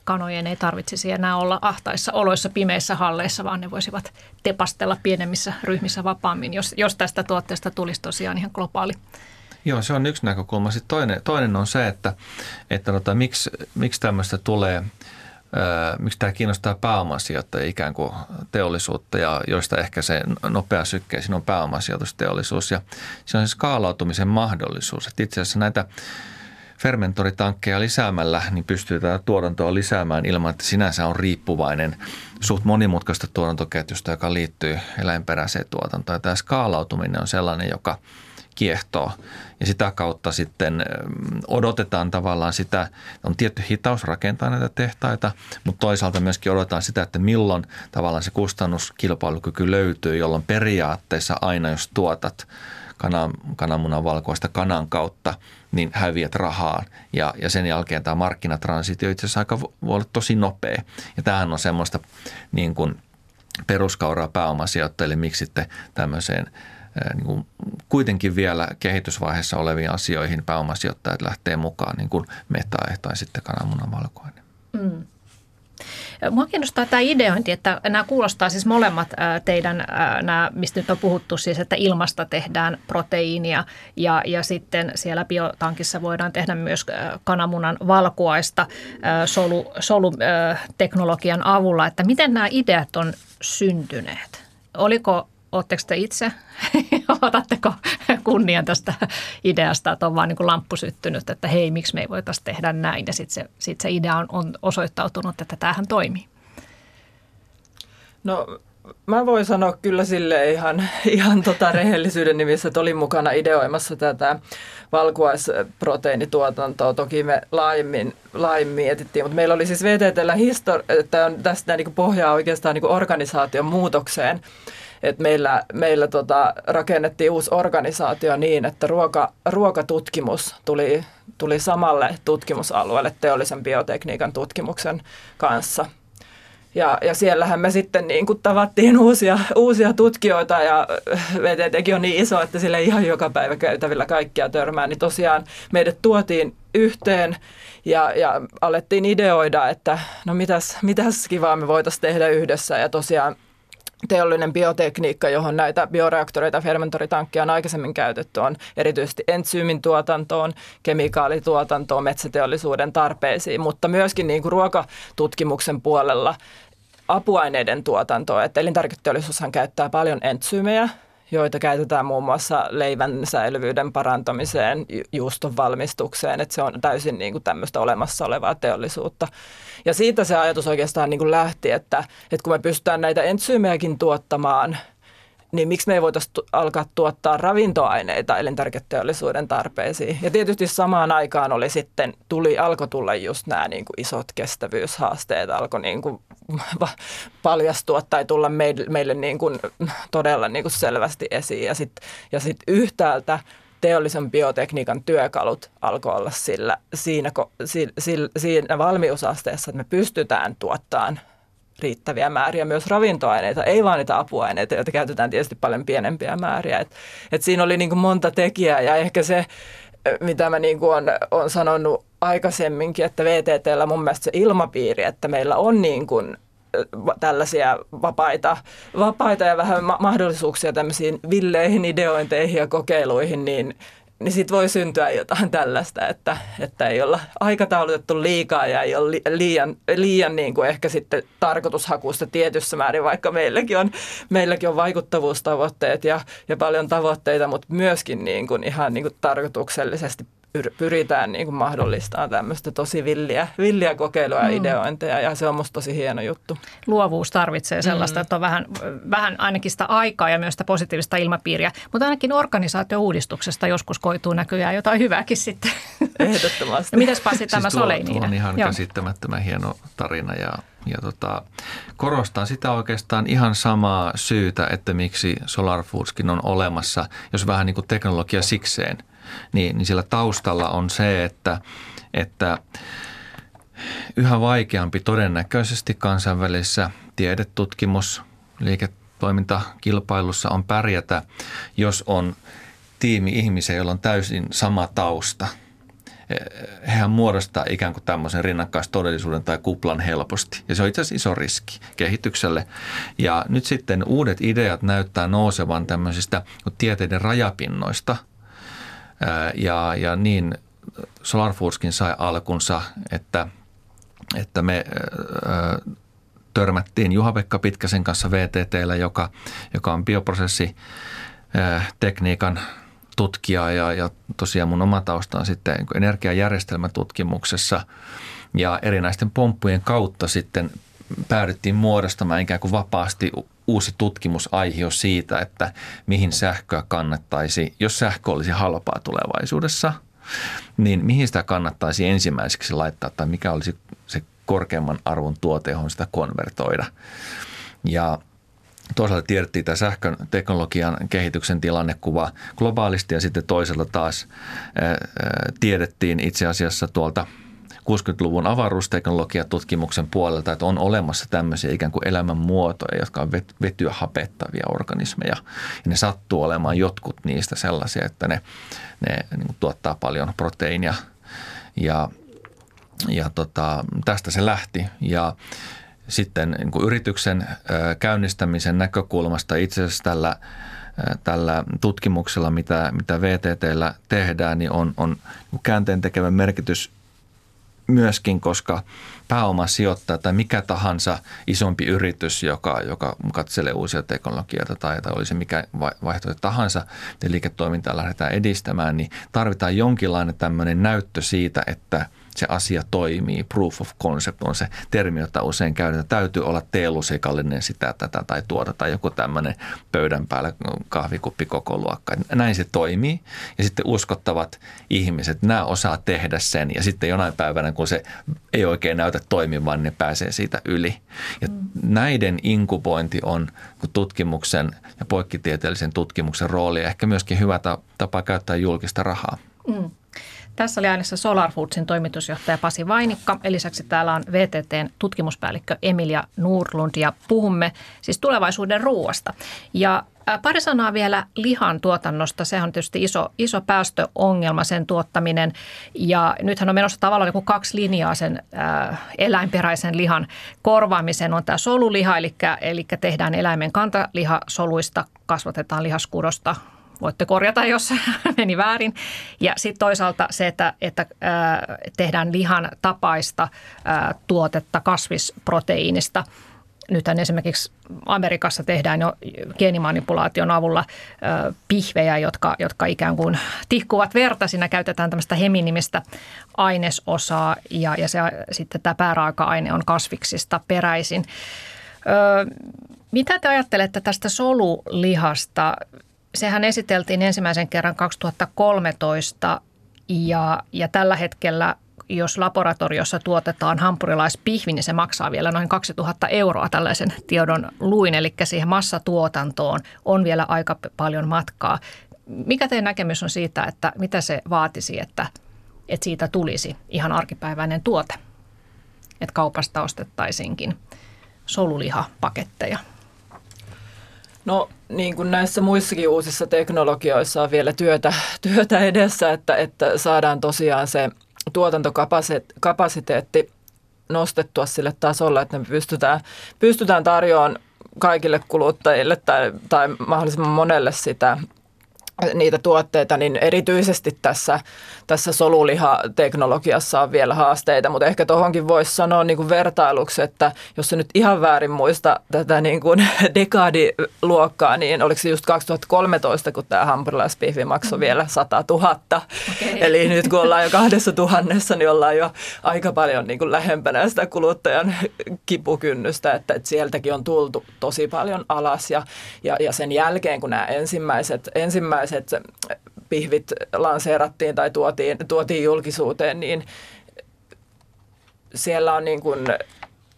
Kanojen ei tarvitsisi enää olla ahtaissa oloissa pimeissä halleissa, vaan ne voisivat tepastella pienemmissä ryhmissä vapaammin, jos, jos tästä tuotteesta tulisi tosiaan ihan globaali Joo, se on yksi näkökulma. Sitten toinen, toinen on se, että, että tota, miksi, miksi tämmöistä tulee – miksi tämä kiinnostaa pääomasijoittajia ikään kuin teollisuutta ja joista ehkä se nopea sykkeisin on pääomasijoitusteollisuus ja se on se skaalautumisen mahdollisuus. Että itse asiassa näitä fermentoritankkeja lisäämällä niin pystyy tätä tuotantoa lisäämään ilman, että sinänsä on riippuvainen suht monimutkaista tuotantoketjusta, joka liittyy eläinperäiseen tuotantoon. Ja tämä skaalautuminen on sellainen, joka – kiehtoo. Ja sitä kautta sitten mm, odotetaan tavallaan sitä, on tietty hitaus rakentaa näitä tehtaita, mutta toisaalta myöskin odotetaan sitä, että milloin tavallaan se kustannuskilpailukyky löytyy, jolloin periaatteessa aina jos tuotat kanan, kananmunan valkoista kanan kautta, niin häviät rahaa. Ja, ja sen jälkeen tämä markkinatransitio itse asiassa aika voi olla tosi nopea. Ja tämähän on semmoista niin kuin peruskauraa pääomasijoittajille, miksi sitten tämmöiseen – niin kuin kuitenkin vielä kehitysvaiheessa oleviin asioihin pääomasijoittajat lähtee mukaan, niin kuin meta tai sitten kananmunan valkoinen. Mm. Mua kiinnostaa tämä ideointi, että nämä kuulostaa siis molemmat teidän, nämä, mistä nyt on puhuttu siis, että ilmasta tehdään proteiinia ja, ja sitten siellä biotankissa voidaan tehdä myös kananmunan valkuaista solu, soluteknologian avulla, että miten nämä ideat on syntyneet? Oliko Oletteko te itse, otatteko kunnian tästä ideasta, että on vaan niin kuin lamppu syttynyt, että hei, miksi me ei voitaisiin tehdä näin. Ja sitten se, sit se idea on, on osoittautunut, että tämähän toimii. No mä voin sanoa kyllä sille ihan, ihan tota rehellisyyden nimissä, että olin mukana ideoimassa tätä valkuaisproteiinituotantoa. Toki me laajemmin, laajemmin mietittiin, mutta meillä oli siis VTTllä histori- että on tästä niin pohjaa oikeastaan niin organisaation muutokseen että meillä, meillä tota, rakennettiin uusi organisaatio niin, että ruoka, ruokatutkimus tuli, tuli samalle tutkimusalueelle teollisen biotekniikan tutkimuksen kanssa. Ja, ja siellähän me sitten niin kuin tavattiin uusia, uusia tutkijoita ja VTTkin on niin iso, että sille ihan joka päivä käytävillä kaikkia törmää. Niin tosiaan meidät tuotiin yhteen ja, ja alettiin ideoida, että no mitäs, mitäs kivaa me voitaisiin tehdä yhdessä. Ja tosiaan teollinen biotekniikka, johon näitä bioreaktoreita ja fermentoritankkeja on aikaisemmin käytetty, on erityisesti entsyymin tuotantoon, kemikaalituotantoon, metsäteollisuuden tarpeisiin, mutta myöskin niin kuin ruokatutkimuksen puolella apuaineiden tuotantoa. Että elintarviketeollisuushan käyttää paljon entsyymejä, joita käytetään muun muassa leivän säilyvyyden parantamiseen, juuston valmistukseen, että se on täysin niin kuin tämmöistä olemassa olevaa teollisuutta. Ja siitä se ajatus oikeastaan niin kuin lähti, että, että kun me pystytään näitä entsyymejäkin tuottamaan – niin miksi me ei voitaisiin alkaa tuottaa ravintoaineita elintarviketeollisuuden tarpeisiin. Ja tietysti samaan aikaan oli sitten, tuli, alkoi tulla just nämä niin kuin isot kestävyyshaasteet, alkoi niin kuin paljastua tai tulla meille, meille niin kuin todella niin kuin selvästi esiin. Ja sitten ja sit yhtäältä teollisen biotekniikan työkalut alkoi olla sillä, siinä, siinä, siinä valmiusasteessa, että me pystytään tuottamaan riittäviä määriä myös ravintoaineita, ei vaan niitä apuaineita, joita käytetään tietysti paljon pienempiä määriä. Et, et siinä oli niin monta tekijää ja ehkä se, mitä mä niin kuin on, on sanonut aikaisemminkin, että VTTllä mun mielestä se ilmapiiri, että meillä on niin kuin tällaisia vapaita, vapaita ja vähän ma- mahdollisuuksia tämmöisiin villeihin ideointeihin ja kokeiluihin, niin niin sitten voi syntyä jotain tällaista, että, että ei olla aikataulutettu liikaa ja ei ole liian, liian niin kuin ehkä sitten tarkoitushakuista tietyssä määrin, vaikka meilläkin on, meilläkin on vaikuttavuustavoitteet ja, ja paljon tavoitteita, mutta myöskin niin kuin ihan niin kuin tarkoituksellisesti pyritään niin kuin mahdollistamaan tämmöistä tosi villiä, villiä kokeilua ja mm. ideointeja ja se on musta tosi hieno juttu. Luovuus tarvitsee sellaista, mm. että on vähän, vähän ainakin sitä aikaa ja myös sitä positiivista ilmapiiriä, mutta ainakin organisaatio-uudistuksesta joskus koituu näkyään jotain hyvääkin sitten. Ehdottomasti. Mitäs Pasi tämä siis tuo, tuo on ihan Joo. käsittämättömän hieno tarina ja ja tota, korostan sitä oikeastaan ihan samaa syytä, että miksi Solar Foodskin on olemassa, jos vähän niin kuin teknologia sikseen – niin, niin sillä taustalla on se, että, että yhä vaikeampi todennäköisesti kansainvälisessä tiedetutkimus, liiketoimintakilpailussa on pärjätä, jos on tiimi ihmisiä, joilla on täysin sama tausta. Hehän muodostaa ikään kuin tämmöisen rinnakkaistodellisuuden tai kuplan helposti. Ja se on itse asiassa iso riski kehitykselle. Ja nyt sitten uudet ideat näyttää nousevan tämmöisistä tieteiden rajapinnoista – ja, ja niin Solar Foodskin sai alkunsa, että, että me törmättiin Juha-Pekka Pitkäsen kanssa VTTllä, joka, joka on bioprosessitekniikan tutkija ja, ja tosiaan mun oma tausta on sitten niin energiajärjestelmätutkimuksessa. Ja erinäisten pomppujen kautta sitten päädyttiin muodostamaan ikään kuin vapaasti uusi tutkimusaihio siitä, että mihin sähköä kannattaisi, jos sähkö olisi halpaa tulevaisuudessa, niin mihin sitä kannattaisi ensimmäiseksi laittaa tai mikä olisi se korkeamman arvon tuote, johon sitä konvertoida. Ja toisaalta tiedettiin tämä sähkön teknologian kehityksen tilannekuva globaalisti ja sitten toisaalta taas tiedettiin itse asiassa tuolta 60-luvun avaruusteknologiatutkimuksen puolelta, että on olemassa tämmöisiä ikään kuin elämänmuotoja, jotka on vetyä hapettavia organismeja. Ja ne sattuu olemaan jotkut niistä sellaisia, että ne, ne niin tuottaa paljon proteiinia ja, ja tota, tästä se lähti. Ja sitten niin kuin yrityksen käynnistämisen näkökulmasta itse asiassa tällä, tällä tutkimuksella, mitä, mitä VTTllä tehdään, niin on, on käänteen tekevä merkitys myöskin, koska pääomasijoittaja tai mikä tahansa isompi yritys, joka, joka katselee uusia teknologioita tai, tai olisi mikä vaihtoehto tahansa, ja liiketoimintaa lähdetään edistämään, niin tarvitaan jonkinlainen tämmöinen näyttö siitä, että – se asia toimii. Proof of concept on se termi, jota usein käytetään. Täytyy olla teelusikallinen sitä, tätä tai tuota tai joku tämmöinen pöydän päällä kahvikuppi koko luokka. Näin se toimii. Ja sitten uskottavat ihmiset, nämä osaa tehdä sen. Ja sitten jonain päivänä, kun se ei oikein näytä toimivan, ne pääsee siitä yli. Ja mm. näiden inkubointi on tutkimuksen ja poikkitieteellisen tutkimuksen rooli ja ehkä myöskin hyvä tapa käyttää julkista rahaa. Mm. Tässä oli äänessä Solar Foodsin toimitusjohtaja Pasi Vainikka. Lisäksi täällä on VTTn tutkimuspäällikkö Emilia Nurlund ja puhumme siis tulevaisuuden ruoasta. Ja Pari sanaa vielä lihan tuotannosta. Se on tietysti iso, iso päästöongelma sen tuottaminen. Ja nythän on menossa tavallaan joku kaksi linjaa sen äh, eläinperäisen lihan korvaamisen. On tämä soluliha, eli, eli tehdään eläimen kantalihasoluista, kasvatetaan lihaskudosta voitte korjata, jos meni väärin. Ja sitten toisaalta se, että, että tehdään lihan tapaista tuotetta kasvisproteiinista. Nythän esimerkiksi Amerikassa tehdään jo geenimanipulaation avulla pihvejä, jotka, jotka ikään kuin tihkuvat verta. Siinä käytetään tämmöistä heminimistä ainesosaa ja, ja se, sitten tämä pääraaka-aine on kasviksista peräisin. mitä te ajattelette tästä solulihasta? Sehän esiteltiin ensimmäisen kerran 2013 ja, ja tällä hetkellä jos laboratoriossa tuotetaan hampurilaispihvi, niin se maksaa vielä noin 2000 euroa tällaisen tiedon luin, eli siihen massatuotantoon on vielä aika paljon matkaa. Mikä teidän näkemys on siitä, että mitä se vaatisi, että, että siitä tulisi ihan arkipäiväinen tuote, että kaupasta ostettaisiinkin solulihapaketteja? No niin kuin näissä muissakin uusissa teknologioissa on vielä työtä, työtä edessä, että, että saadaan tosiaan se tuotantokapasiteetti nostettua sille tasolle, että me pystytään, pystytään tarjoamaan kaikille kuluttajille tai, tai mahdollisimman monelle sitä niitä tuotteita, niin erityisesti tässä, tässä solulihateknologiassa on vielä haasteita, mutta ehkä tuohonkin voisi sanoa niin kuin vertailuksi, että jos se nyt ihan väärin muista tätä niin kuin dekadiluokkaa, niin oliko se just 2013, kun tämä hampurilaispihvi maksoi vielä 100 000. Okay. Eli nyt kun ollaan jo kahdessa tuhannessa, niin ollaan jo aika paljon niin kuin lähempänä sitä kuluttajan kipukynnystä, että, että sieltäkin on tultu tosi paljon alas ja, ja, ja sen jälkeen, kun nämä ensimmäiset, ensimmäiset ensimmäiset pihvit lanseerattiin tai tuotiin, tuotiin julkisuuteen, niin siellä on niin kuin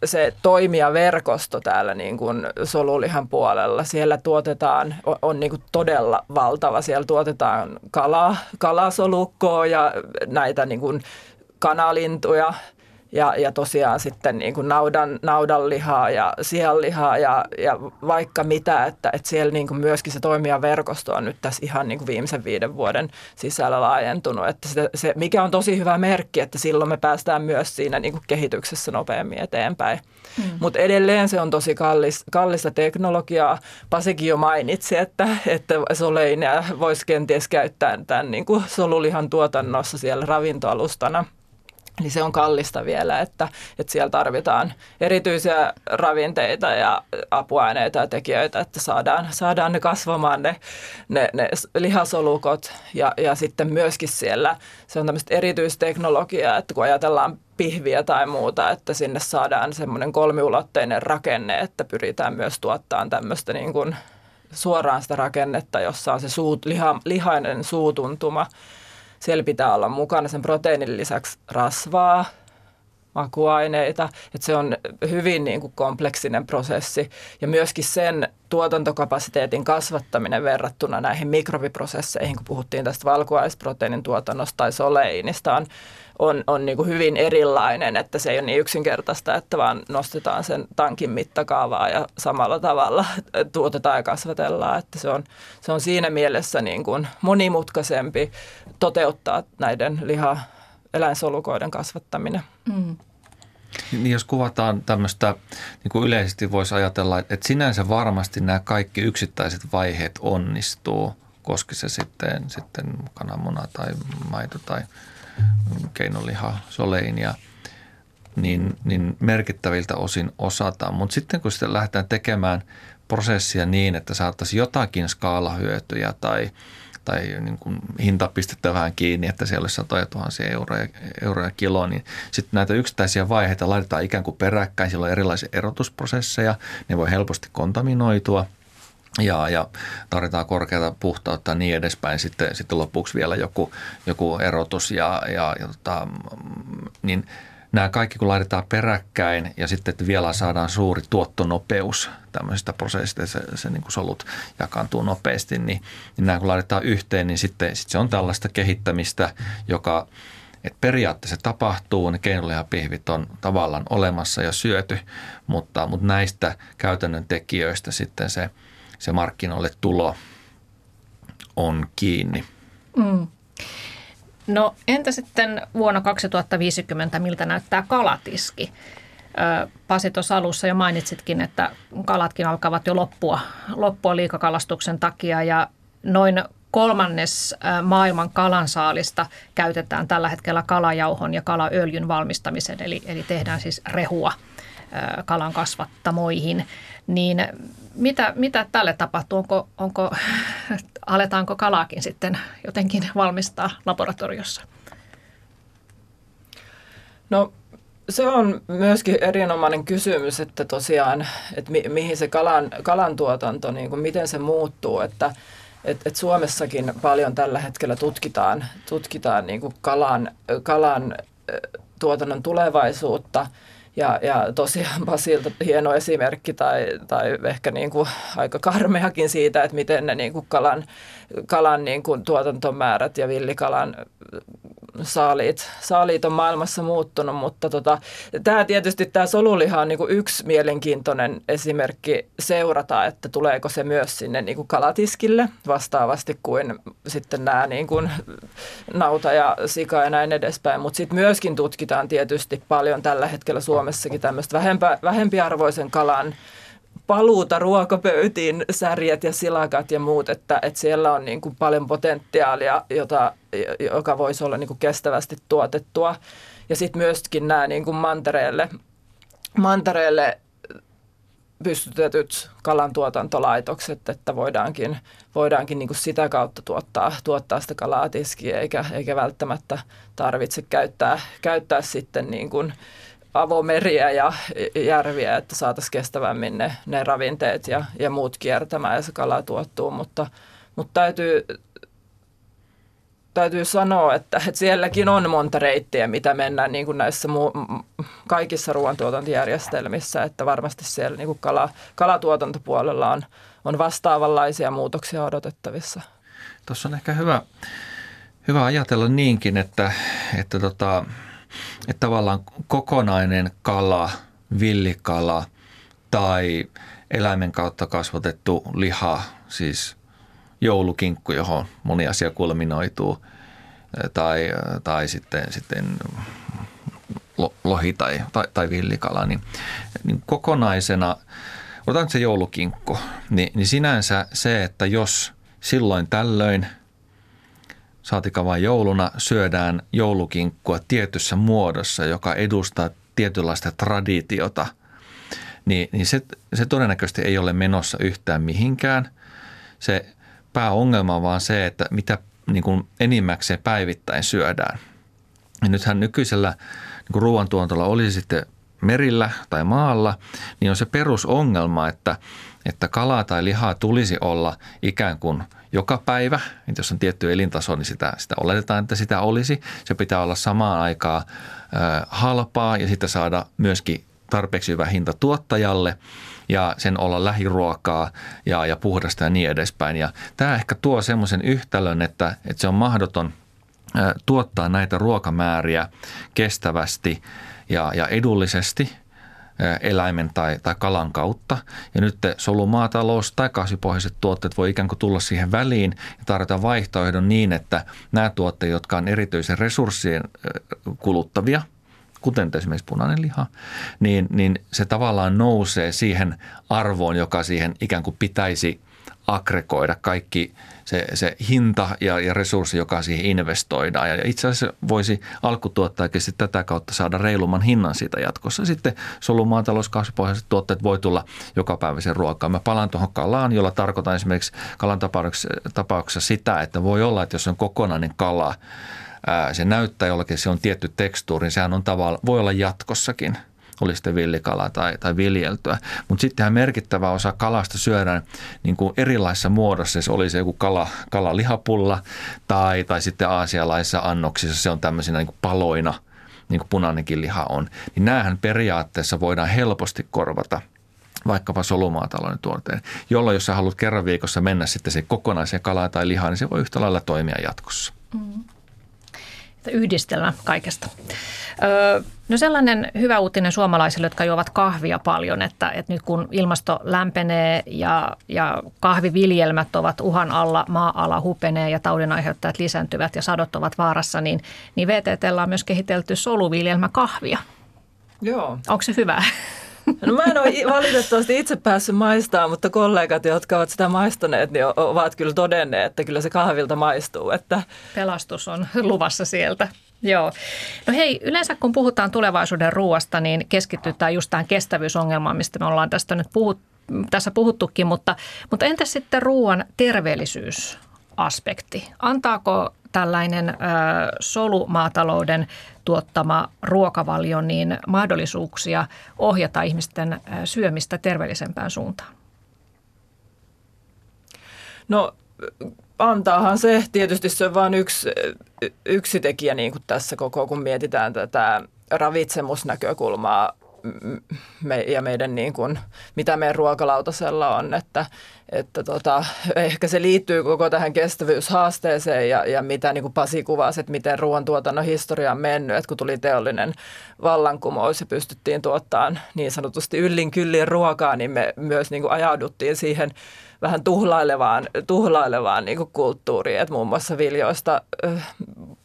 se toimijaverkosto täällä niin kuin solulihan puolella. Siellä tuotetaan, on, on niin kuin todella valtava. Siellä tuotetaan kalaa, kalasolukkoa ja näitä niin kuin kanalintuja – ja, ja tosiaan sitten niin kuin naudan, naudanlihaa ja sianlihaa ja, ja vaikka mitä, että, että siellä niin kuin myöskin se verkosto on nyt tässä ihan niin kuin viimeisen viiden vuoden sisällä laajentunut. Että se, se, mikä on tosi hyvä merkki, että silloin me päästään myös siinä niin kuin kehityksessä nopeammin eteenpäin. Mm. Mutta edelleen se on tosi kallis, kallista teknologiaa. Pasikin jo mainitsi, että, että Soleinia voisi kenties käyttää tämän niin kuin solulihan tuotannossa siellä ravintoalustana – niin se on kallista vielä, että, että siellä tarvitaan erityisiä ravinteita ja apuaineita ja tekijöitä, että saadaan, saadaan ne kasvamaan ne, ne, ne lihasolukot ja, ja sitten myöskin siellä. Se on tämmöistä erityisteknologiaa, että kun ajatellaan pihviä tai muuta, että sinne saadaan semmoinen kolmiulotteinen rakenne, että pyritään myös tuottamaan tämmöistä niin kuin suoraan sitä rakennetta, jossa on se suut, liha, lihainen suutuntuma – siellä pitää olla mukana sen proteiinin lisäksi rasvaa, makuaineita. Että se on hyvin niin kuin kompleksinen prosessi ja myöskin sen tuotantokapasiteetin kasvattaminen verrattuna näihin mikrobiprosesseihin, kun puhuttiin tästä valkuaisproteiinin tuotannosta tai soleinista, on, on, on niin kuin hyvin erilainen, että se ei ole niin yksinkertaista, että vaan nostetaan sen tankin mittakaavaa ja samalla tavalla tuotetaan ja kasvatellaan, että se on, se on siinä mielessä niin kuin monimutkaisempi toteuttaa näiden liha eläinsolukoiden kasvattaminen. Mm. Niin jos kuvataan tämmöistä, niin kuin yleisesti voisi ajatella, että sinänsä varmasti nämä kaikki yksittäiset vaiheet onnistuu, koska se sitten, sitten kananmuna tai maito tai keinoliha, soleinia, niin, niin merkittäviltä osin osataan. Mutta sitten kun sitten lähdetään tekemään prosessia niin, että saataisiin jotakin skaalahyötyjä tai – tai niin kuin hinta pistetään vähän kiinni, että siellä olisi satoja tuhansia euroja, euroja kilo, niin sitten näitä yksittäisiä vaiheita laitetaan ikään kuin peräkkäin. Siellä on erilaisia erotusprosesseja, ne voi helposti kontaminoitua ja, ja tarvitaan korkeata puhtautta ja niin edespäin. Sitten, sitten lopuksi vielä joku, joku erotus ja, ja, ja tota, niin – nämä kaikki kun laitetaan peräkkäin ja sitten että vielä saadaan suuri tuottonopeus tämmöisistä prosessista, se, se niin solut jakaantuu nopeasti, niin, niin nämä kun laitetaan yhteen, niin sitten, sitten se on tällaista kehittämistä, joka että periaatteessa tapahtuu, ne keinolihapihvit on tavallaan olemassa ja syöty, mutta, mutta näistä käytännön tekijöistä sitten se, se markkinoille tulo on kiinni. Mm. No entä sitten vuonna 2050, miltä näyttää kalatiski? Pasi tuossa alussa jo mainitsitkin, että kalatkin alkavat jo loppua, loppua liikakalastuksen takia ja noin kolmannes maailman kalansaalista käytetään tällä hetkellä kalajauhon ja kalaöljyn valmistamiseen, eli, eli tehdään siis rehua kalan kasvattamoihin. Niin mitä, mitä tälle tapahtuu? Onko, onko, aletaanko kalaakin sitten jotenkin valmistaa laboratoriossa? No se on myöskin erinomainen kysymys, että tosiaan, että mi, mihin se kalan, kalan tuotanto, niin kuin miten se muuttuu, että et, et Suomessakin paljon tällä hetkellä tutkitaan, tutkitaan niin kuin kalan, kalan tuotannon tulevaisuutta – ja, ja tosiaan Basilta hieno esimerkki tai, tai ehkä niin kuin aika karmeakin siitä, että miten ne niin kuin kalan, kalan niin kuin tuotantomäärät ja villikalan saaliit, saaliit on maailmassa muuttunut, mutta tota, tämä tietysti tämä soluliha on niin kuin yksi mielenkiintoinen esimerkki seurata, että tuleeko se myös sinne niin kuin kalatiskille vastaavasti kuin sitten nämä niin kuin nauta ja sika ja näin edespäin, mutta sitten myöskin tutkitaan tietysti paljon tällä hetkellä Suomessakin tämmöistä vähempiarvoisen kalan paluuta ruokapöytiin, särjet ja silakat ja muut, että, että siellä on niin kuin paljon potentiaalia, jota, joka voisi olla niin kuin kestävästi tuotettua. Ja sitten myöskin nämä niin kuin mantereelle, mantereelle pystytetyt kalantuotantolaitokset, että voidaankin, voidaankin niin kuin sitä kautta tuottaa, tuottaa sitä kalaa tiskiin, eikä, eikä välttämättä tarvitse käyttää, käyttää sitten niin kuin avomeriä ja järviä, että saataisiin kestävämmin ne, ne ravinteet ja, ja muut kiertämään ja se kala tuottuu, mutta, mutta täytyy, täytyy sanoa, että, että sielläkin on monta reittiä, mitä mennään niin kuin näissä muu, kaikissa ruoantuotantojärjestelmissä, että varmasti siellä niin kuin kala, kalatuotantopuolella on, on vastaavanlaisia muutoksia odotettavissa. Tuossa on ehkä hyvä, hyvä ajatella niinkin, että, että tota, että tavallaan kokonainen kala, villikala tai eläimen kautta kasvatettu liha, siis joulukinkku, johon moni asia kulminoituu, tai, tai sitten, sitten lohi tai, tai, tai villikala, niin, niin kokonaisena, otan se joulukinkku, niin, niin sinänsä se, että jos silloin tällöin – saatika vain jouluna, syödään joulukinkkua tietyssä muodossa, joka edustaa tietynlaista traditiota, niin, niin se, se todennäköisesti ei ole menossa yhtään mihinkään. Se pääongelma on vaan se, että mitä niin kuin enimmäkseen päivittäin syödään. Ja nythän nykyisellä niin kuin ruoantuontolla olisi sitten merillä tai maalla, niin on se perusongelma, että, että kalaa tai lihaa tulisi olla ikään kuin joka päivä. Että jos on tietty elintaso, niin sitä, sitä oletetaan, että sitä olisi. Se pitää olla samaan aikaan halpaa ja sitä saada myöskin tarpeeksi hyvä hinta tuottajalle ja sen olla lähiruokaa ja, ja puhdasta ja niin edespäin. Ja tämä ehkä tuo semmoisen yhtälön, että, että se on mahdoton tuottaa näitä ruokamääriä kestävästi ja, ja edullisesti – eläimen tai, tai kalan kautta. Ja nyt solumaatalous tai kasvipohjaiset tuotteet voi ikään kuin tulla siihen väliin ja tarjota vaihtoehdon niin, että nämä tuotteet, jotka on erityisen resurssien kuluttavia, kuten esimerkiksi punainen liha, niin, niin se tavallaan nousee siihen arvoon, joka siihen ikään kuin pitäisi aggregoida kaikki se, se hinta ja, ja resurssi, joka siihen investoidaan. Ja itse asiassa voisi alkutuottajakin sitten tätä kautta saada reilumman hinnan siitä jatkossa. Sitten solumaatalous, kasvipohjaiset tuotteet voi tulla jokapäiväisen ruokaan. Mä palaan tuohon kalaan, jolla tarkoitan esimerkiksi kalan tapauksessa, sitä, että voi olla, että jos on kokonainen kala, se näyttää jollakin, se on tietty tekstuuri, niin sehän on tavallaan, voi olla jatkossakin – oli sitten villikala tai, tai viljeltyä. Mutta sittenhän merkittävä osa kalasta syödään niin kuin erilaisissa muodossa. Se oli se joku kala, kalalihapulla tai, tai sitten aasialaisissa annoksissa se on tämmöisinä niin kuin paloina, niin kuin punainenkin liha on. Niin näähän periaatteessa voidaan helposti korvata vaikkapa solumaatalouden tuotteen, jolloin jos sä haluat kerran viikossa mennä sitten se kokonaiseen kalaan tai lihaan, niin se voi yhtä lailla toimia jatkossa. Mm. Yhdistelmä kaikesta. No sellainen hyvä uutinen suomalaisille, jotka juovat kahvia paljon, että, että nyt kun ilmasto lämpenee ja, ja kahviviljelmät ovat uhan alla, maa-ala hupenee ja taudinaiheuttajat lisääntyvät ja sadot ovat vaarassa, niin, niin VTTllä on myös kehitelty soluviljelmä kahvia. Joo. Onko se hyvä? No mä en ole valitettavasti itse päässyt maistamaan, mutta kollegat, jotka ovat sitä maistaneet, niin ovat kyllä todenneet, että kyllä se kahvilta maistuu. Että... Pelastus on luvassa sieltä. Joo. No hei, yleensä kun puhutaan tulevaisuuden ruoasta, niin keskitytään just tähän kestävyysongelmaan, mistä me ollaan tästä nyt puhut, tässä puhuttukin, mutta, mutta entäs sitten ruoan terveellisyysaspekti? Antaako tällainen ö, solumaatalouden tuottama ruokavalio niin mahdollisuuksia ohjata ihmisten syömistä terveellisempään suuntaan? No antaahan se. Tietysti se on vain yksi, yksi tekijä niin kuin tässä koko, kun mietitään tätä ravitsemusnäkökulmaa me, ja meidän niin kuin, mitä meidän ruokalautasella on, että, että tota, ehkä se liittyy koko tähän kestävyyshaasteeseen ja, ja mitä niin kuin Pasi kuvasi, että miten ruoantuotannon historia on mennyt, että kun tuli teollinen vallankumous ja pystyttiin tuottamaan niin sanotusti yllin kyllin ruokaa, niin me myös niin kuin ajauduttiin siihen vähän tuhlailevaan, tuhlailevaan niin kuin kulttuuriin, että muun muassa viljoista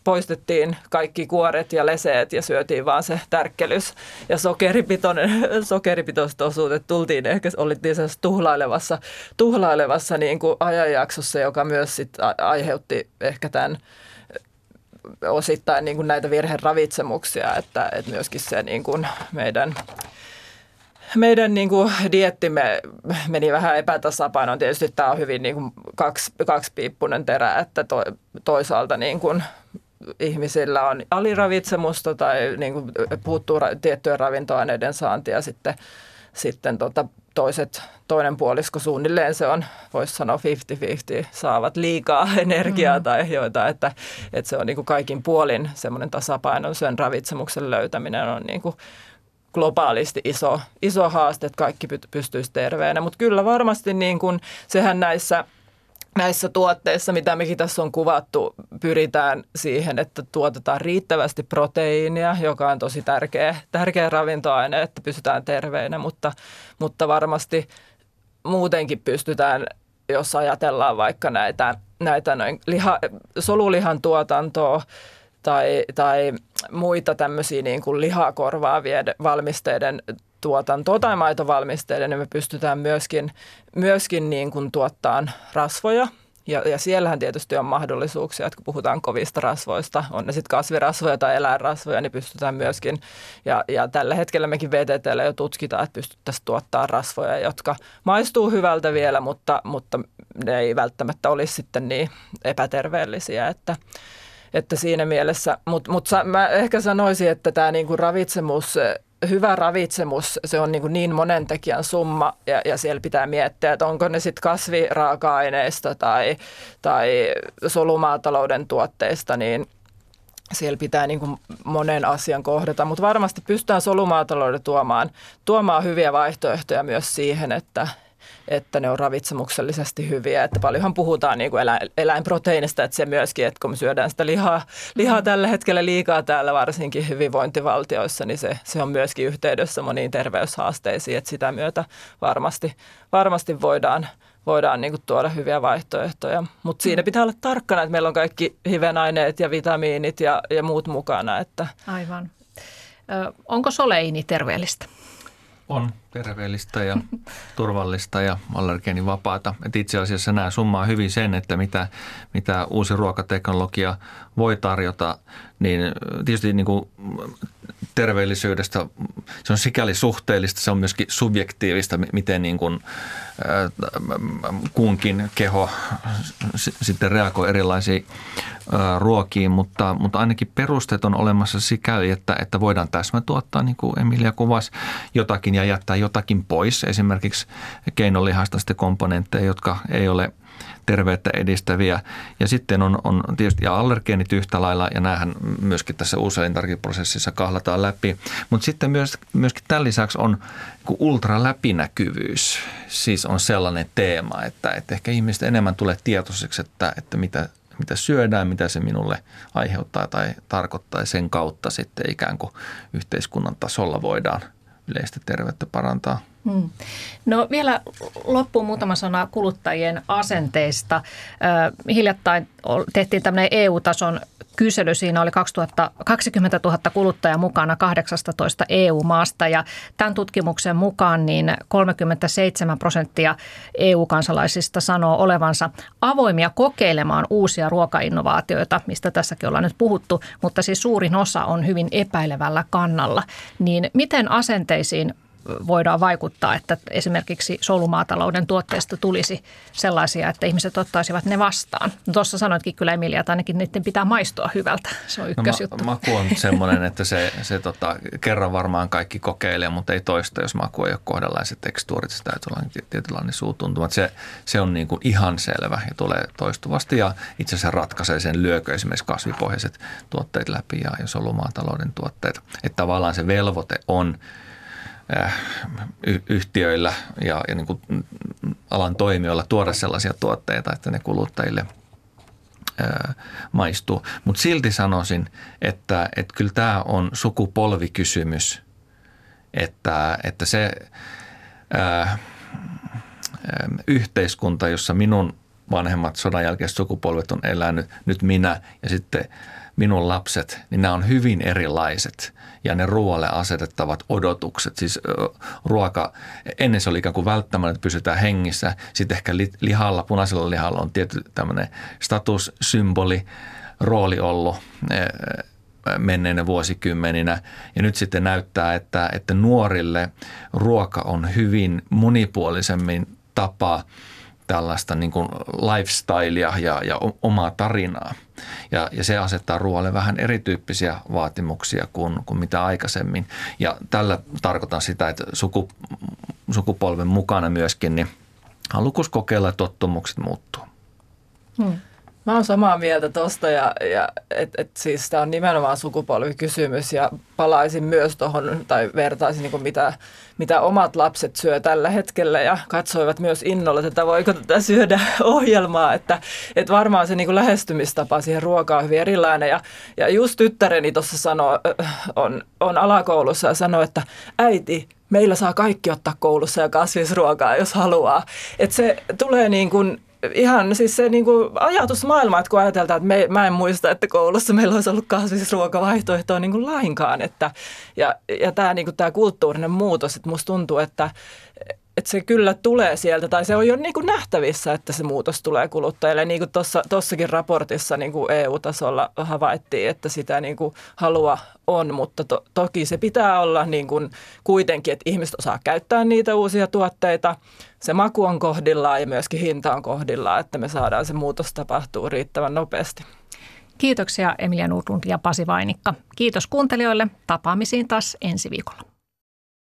poistettiin kaikki kuoret ja leseet ja syötiin vaan se tärkkelys ja sokeripitoinen, sokeripitoiset osuudet tultiin ehkä, olittiin tuhlailevassa, tuhlailevassa niin kuin ajanjaksossa, joka myös sit aiheutti ehkä tämän osittain niin kuin näitä virheravitsemuksia, että, että myöskin se niin kuin meidän meidän niin kuin, diettimme meni vähän epätasapainoon. Tietysti tämä on hyvin niin kuin, kaksi, kaksipiippunen terä, että to, toisaalta niin kuin, ihmisillä on aliravitsemusta tai niin kuin, puuttuu ra- tiettyjen ravintoaineiden saantia sitten, sitten tota, toiset, toinen puolisko suunnilleen se on, voisi sanoa 50-50, saavat liikaa energiaa mm. tai joita, että, että se on niin kuin kaikin puolin semmoinen tasapainon sen ravitsemuksen löytäminen on niin kuin globaalisti iso, iso haaste, että kaikki pystyisi terveenä. Mutta kyllä varmasti niin kun, sehän näissä näissä tuotteissa, mitä mekin tässä on kuvattu, pyritään siihen, että tuotetaan riittävästi proteiinia, joka on tosi tärkeä, tärkeä ravintoaine, että pysytään terveenä, mutta, mutta varmasti muutenkin pystytään, jos ajatellaan vaikka näitä, näitä noin liha, solulihan tuotantoa, tai, tai muita tämmöisiä niin kuin lihaa korvaavien valmisteiden tuotantoa tai maitovalmisteiden, niin me pystytään myöskin, myöskin niin kuin tuottaa rasvoja. Ja, ja siellähän tietysti on mahdollisuuksia, että kun puhutaan kovista rasvoista, on ne sitten kasvirasvoja tai eläinrasvoja, niin pystytään myöskin, ja, ja tällä hetkellä mekin VTTllä jo tutkitaan, että pystyttäisiin tuottaa rasvoja, jotka maistuu hyvältä vielä, mutta, mutta ne ei välttämättä olisi sitten niin epäterveellisiä, että, että siinä mielessä, mutta mut mä ehkä sanoisin, että tämä niinku ravitsemus hyvä ravitsemus, se on niin, niin monen tekijän summa ja, ja siellä pitää miettiä, että onko ne sitten kasviraaka-aineista tai, tai solumaatalouden tuotteista, niin siellä pitää niin kuin monen asian kohdata, mutta varmasti pystytään solumaatalouden tuomaan, tuomaan hyviä vaihtoehtoja myös siihen, että, että ne on ravitsemuksellisesti hyviä. Että paljonhan puhutaan niin kuin eläin, eläinproteiinista, että se myöskin, että kun me syödään sitä lihaa, lihaa mm. tällä hetkellä liikaa täällä varsinkin hyvinvointivaltioissa, niin se, se on myöskin yhteydessä moniin terveyshaasteisiin, että sitä myötä varmasti, varmasti voidaan, voidaan niin kuin tuoda hyviä vaihtoehtoja. Mutta siinä mm. pitää olla tarkkana, että meillä on kaikki hivenaineet ja vitamiinit ja, ja muut mukana. Että. Aivan. Ö, onko soleini terveellistä? On terveellistä ja turvallista ja allergeenivapaata. Et itse asiassa nämä summaa hyvin sen, että mitä, mitä uusi ruokateknologia voi tarjota, niin tietysti niin kuin terveellisyydestä, se on sikäli suhteellista, se on myöskin subjektiivista, miten niin kuin, kunkin keho sitten reagoi erilaisiin ruokiin, mutta, mutta ainakin perusteet on olemassa sikäli, että, että voidaan täsmätuottaa, niin kuin Emilia kuvasi, jotakin ja jättää jotakin pois, esimerkiksi keinolihasta sitten komponentteja, jotka ei ole terveyttä edistäviä. Ja sitten on, on tietysti ja allergeenit yhtä lailla, ja näähän myöskin tässä uuselintarkiprosessissa kahlataan läpi. Mutta sitten myös, myöskin tämän lisäksi on ultraläpinäkyvyys, siis on sellainen teema, että, että ehkä ihmiset enemmän tulee tietoiseksi, että, että mitä, mitä syödään, mitä se minulle aiheuttaa tai tarkoittaa. Sen kautta sitten ikään kuin yhteiskunnan tasolla voidaan yleistä terveyttä parantaa. Hmm. No vielä loppuun muutama sana kuluttajien asenteista. Hiljattain tehtiin tämmöinen EU-tason kysely. Siinä oli 2020 000 kuluttajaa mukana 18 EU-maasta ja tämän tutkimuksen mukaan niin 37 prosenttia EU-kansalaisista sanoo olevansa avoimia kokeilemaan uusia ruokainnovaatioita, mistä tässäkin ollaan nyt puhuttu, mutta siis suurin osa on hyvin epäilevällä kannalla. Niin miten asenteisiin voidaan vaikuttaa, että esimerkiksi solumaatalouden tuotteista tulisi sellaisia, että ihmiset ottaisivat ne vastaan. No, tuossa sanoitkin kyllä Emilia, että ainakin niiden pitää maistua hyvältä. Se on ykkösjuttu. No, ma- maku on semmoinen, että se, se tota, kerran varmaan kaikki kokeilee, mutta ei toista, jos maku ei ole kohdallaan se tekstuurit, se täytyy olla tietynlainen suutuntuma. Se, se on niin kuin ihan selvä ja tulee toistuvasti ja itse asiassa ratkaisee sen lyökö esimerkiksi kasvipohjaiset tuotteet läpi ja, ja solumaatalouden tuotteet. Että tavallaan se velvoite on yhtiöillä ja, ja niin kuin alan toimijoilla tuoda sellaisia tuotteita, että ne kuluttajille äh, maistuu. Mutta silti sanoisin, että, että kyllä tämä on sukupolvikysymys, että, että se ää, äh, yhteiskunta, jossa minun vanhemmat sodan jälkeiset sukupolvet on elänyt, nyt minä ja sitten minun lapset, niin nämä on hyvin erilaiset ja ne ruoalle asetettavat odotukset. Siis ruoka, ennen se oli ikään kuin välttämättä, että pysytään hengissä. Sitten ehkä lihalla, punaisella lihalla on tietty tämmöinen statussymboli, rooli ollut menneinä vuosikymmeninä. Ja nyt sitten näyttää, että, että nuorille ruoka on hyvin monipuolisemmin tapa tällaista niin kuin lifestylea ja, ja omaa tarinaa. Ja, ja se asettaa ruoalle vähän erityyppisiä vaatimuksia kuin, kuin mitä aikaisemmin. Ja tällä tarkoitan sitä, että suku, sukupolven mukana myöskin niin halukus kokeilla ja tottumukset muuttuu. Hmm. Mä oon samaa mieltä tuosta ja, ja että et siis tämä on nimenomaan sukupolvikysymys ja palaisin myös tuohon tai vertaisin niin mitä, mitä omat lapset syö tällä hetkellä ja katsoivat myös innolla, että voiko tätä syödä ohjelmaa, että, että varmaan se niin lähestymistapa siihen ruokaan on hyvin erilainen ja, ja just tyttäreni tuossa sanoo, on, on alakoulussa ja sanoo, että äiti, meillä saa kaikki ottaa koulussa ja kasvisruokaa, jos haluaa. Että se tulee niin kuin ihan siis se niin kuin ajatusmaailma, että kun ajateltaan, että me, mä en muista, että koulussa meillä olisi ollut kasvisruokavaihtoehtoa niin kuin lainkaan. Että, ja ja tämä, niin kuin, tämä kulttuurinen muutos, että musta tuntuu, että, että se kyllä tulee sieltä, tai se on jo niin kuin nähtävissä, että se muutos tulee kuluttajille. Niin kuin tuossakin raportissa niin kuin EU-tasolla havaittiin, että sitä niin kuin halua on, mutta to, toki se pitää olla niin kuin kuitenkin, että ihmiset osaa käyttää niitä uusia tuotteita. Se maku on kohdillaan ja myöskin hinta on kohdillaan, että me saadaan se muutos tapahtuu riittävän nopeasti. Kiitoksia Emilia Nurlund ja Pasi Vainikka. Kiitos kuuntelijoille. Tapaamisiin taas ensi viikolla.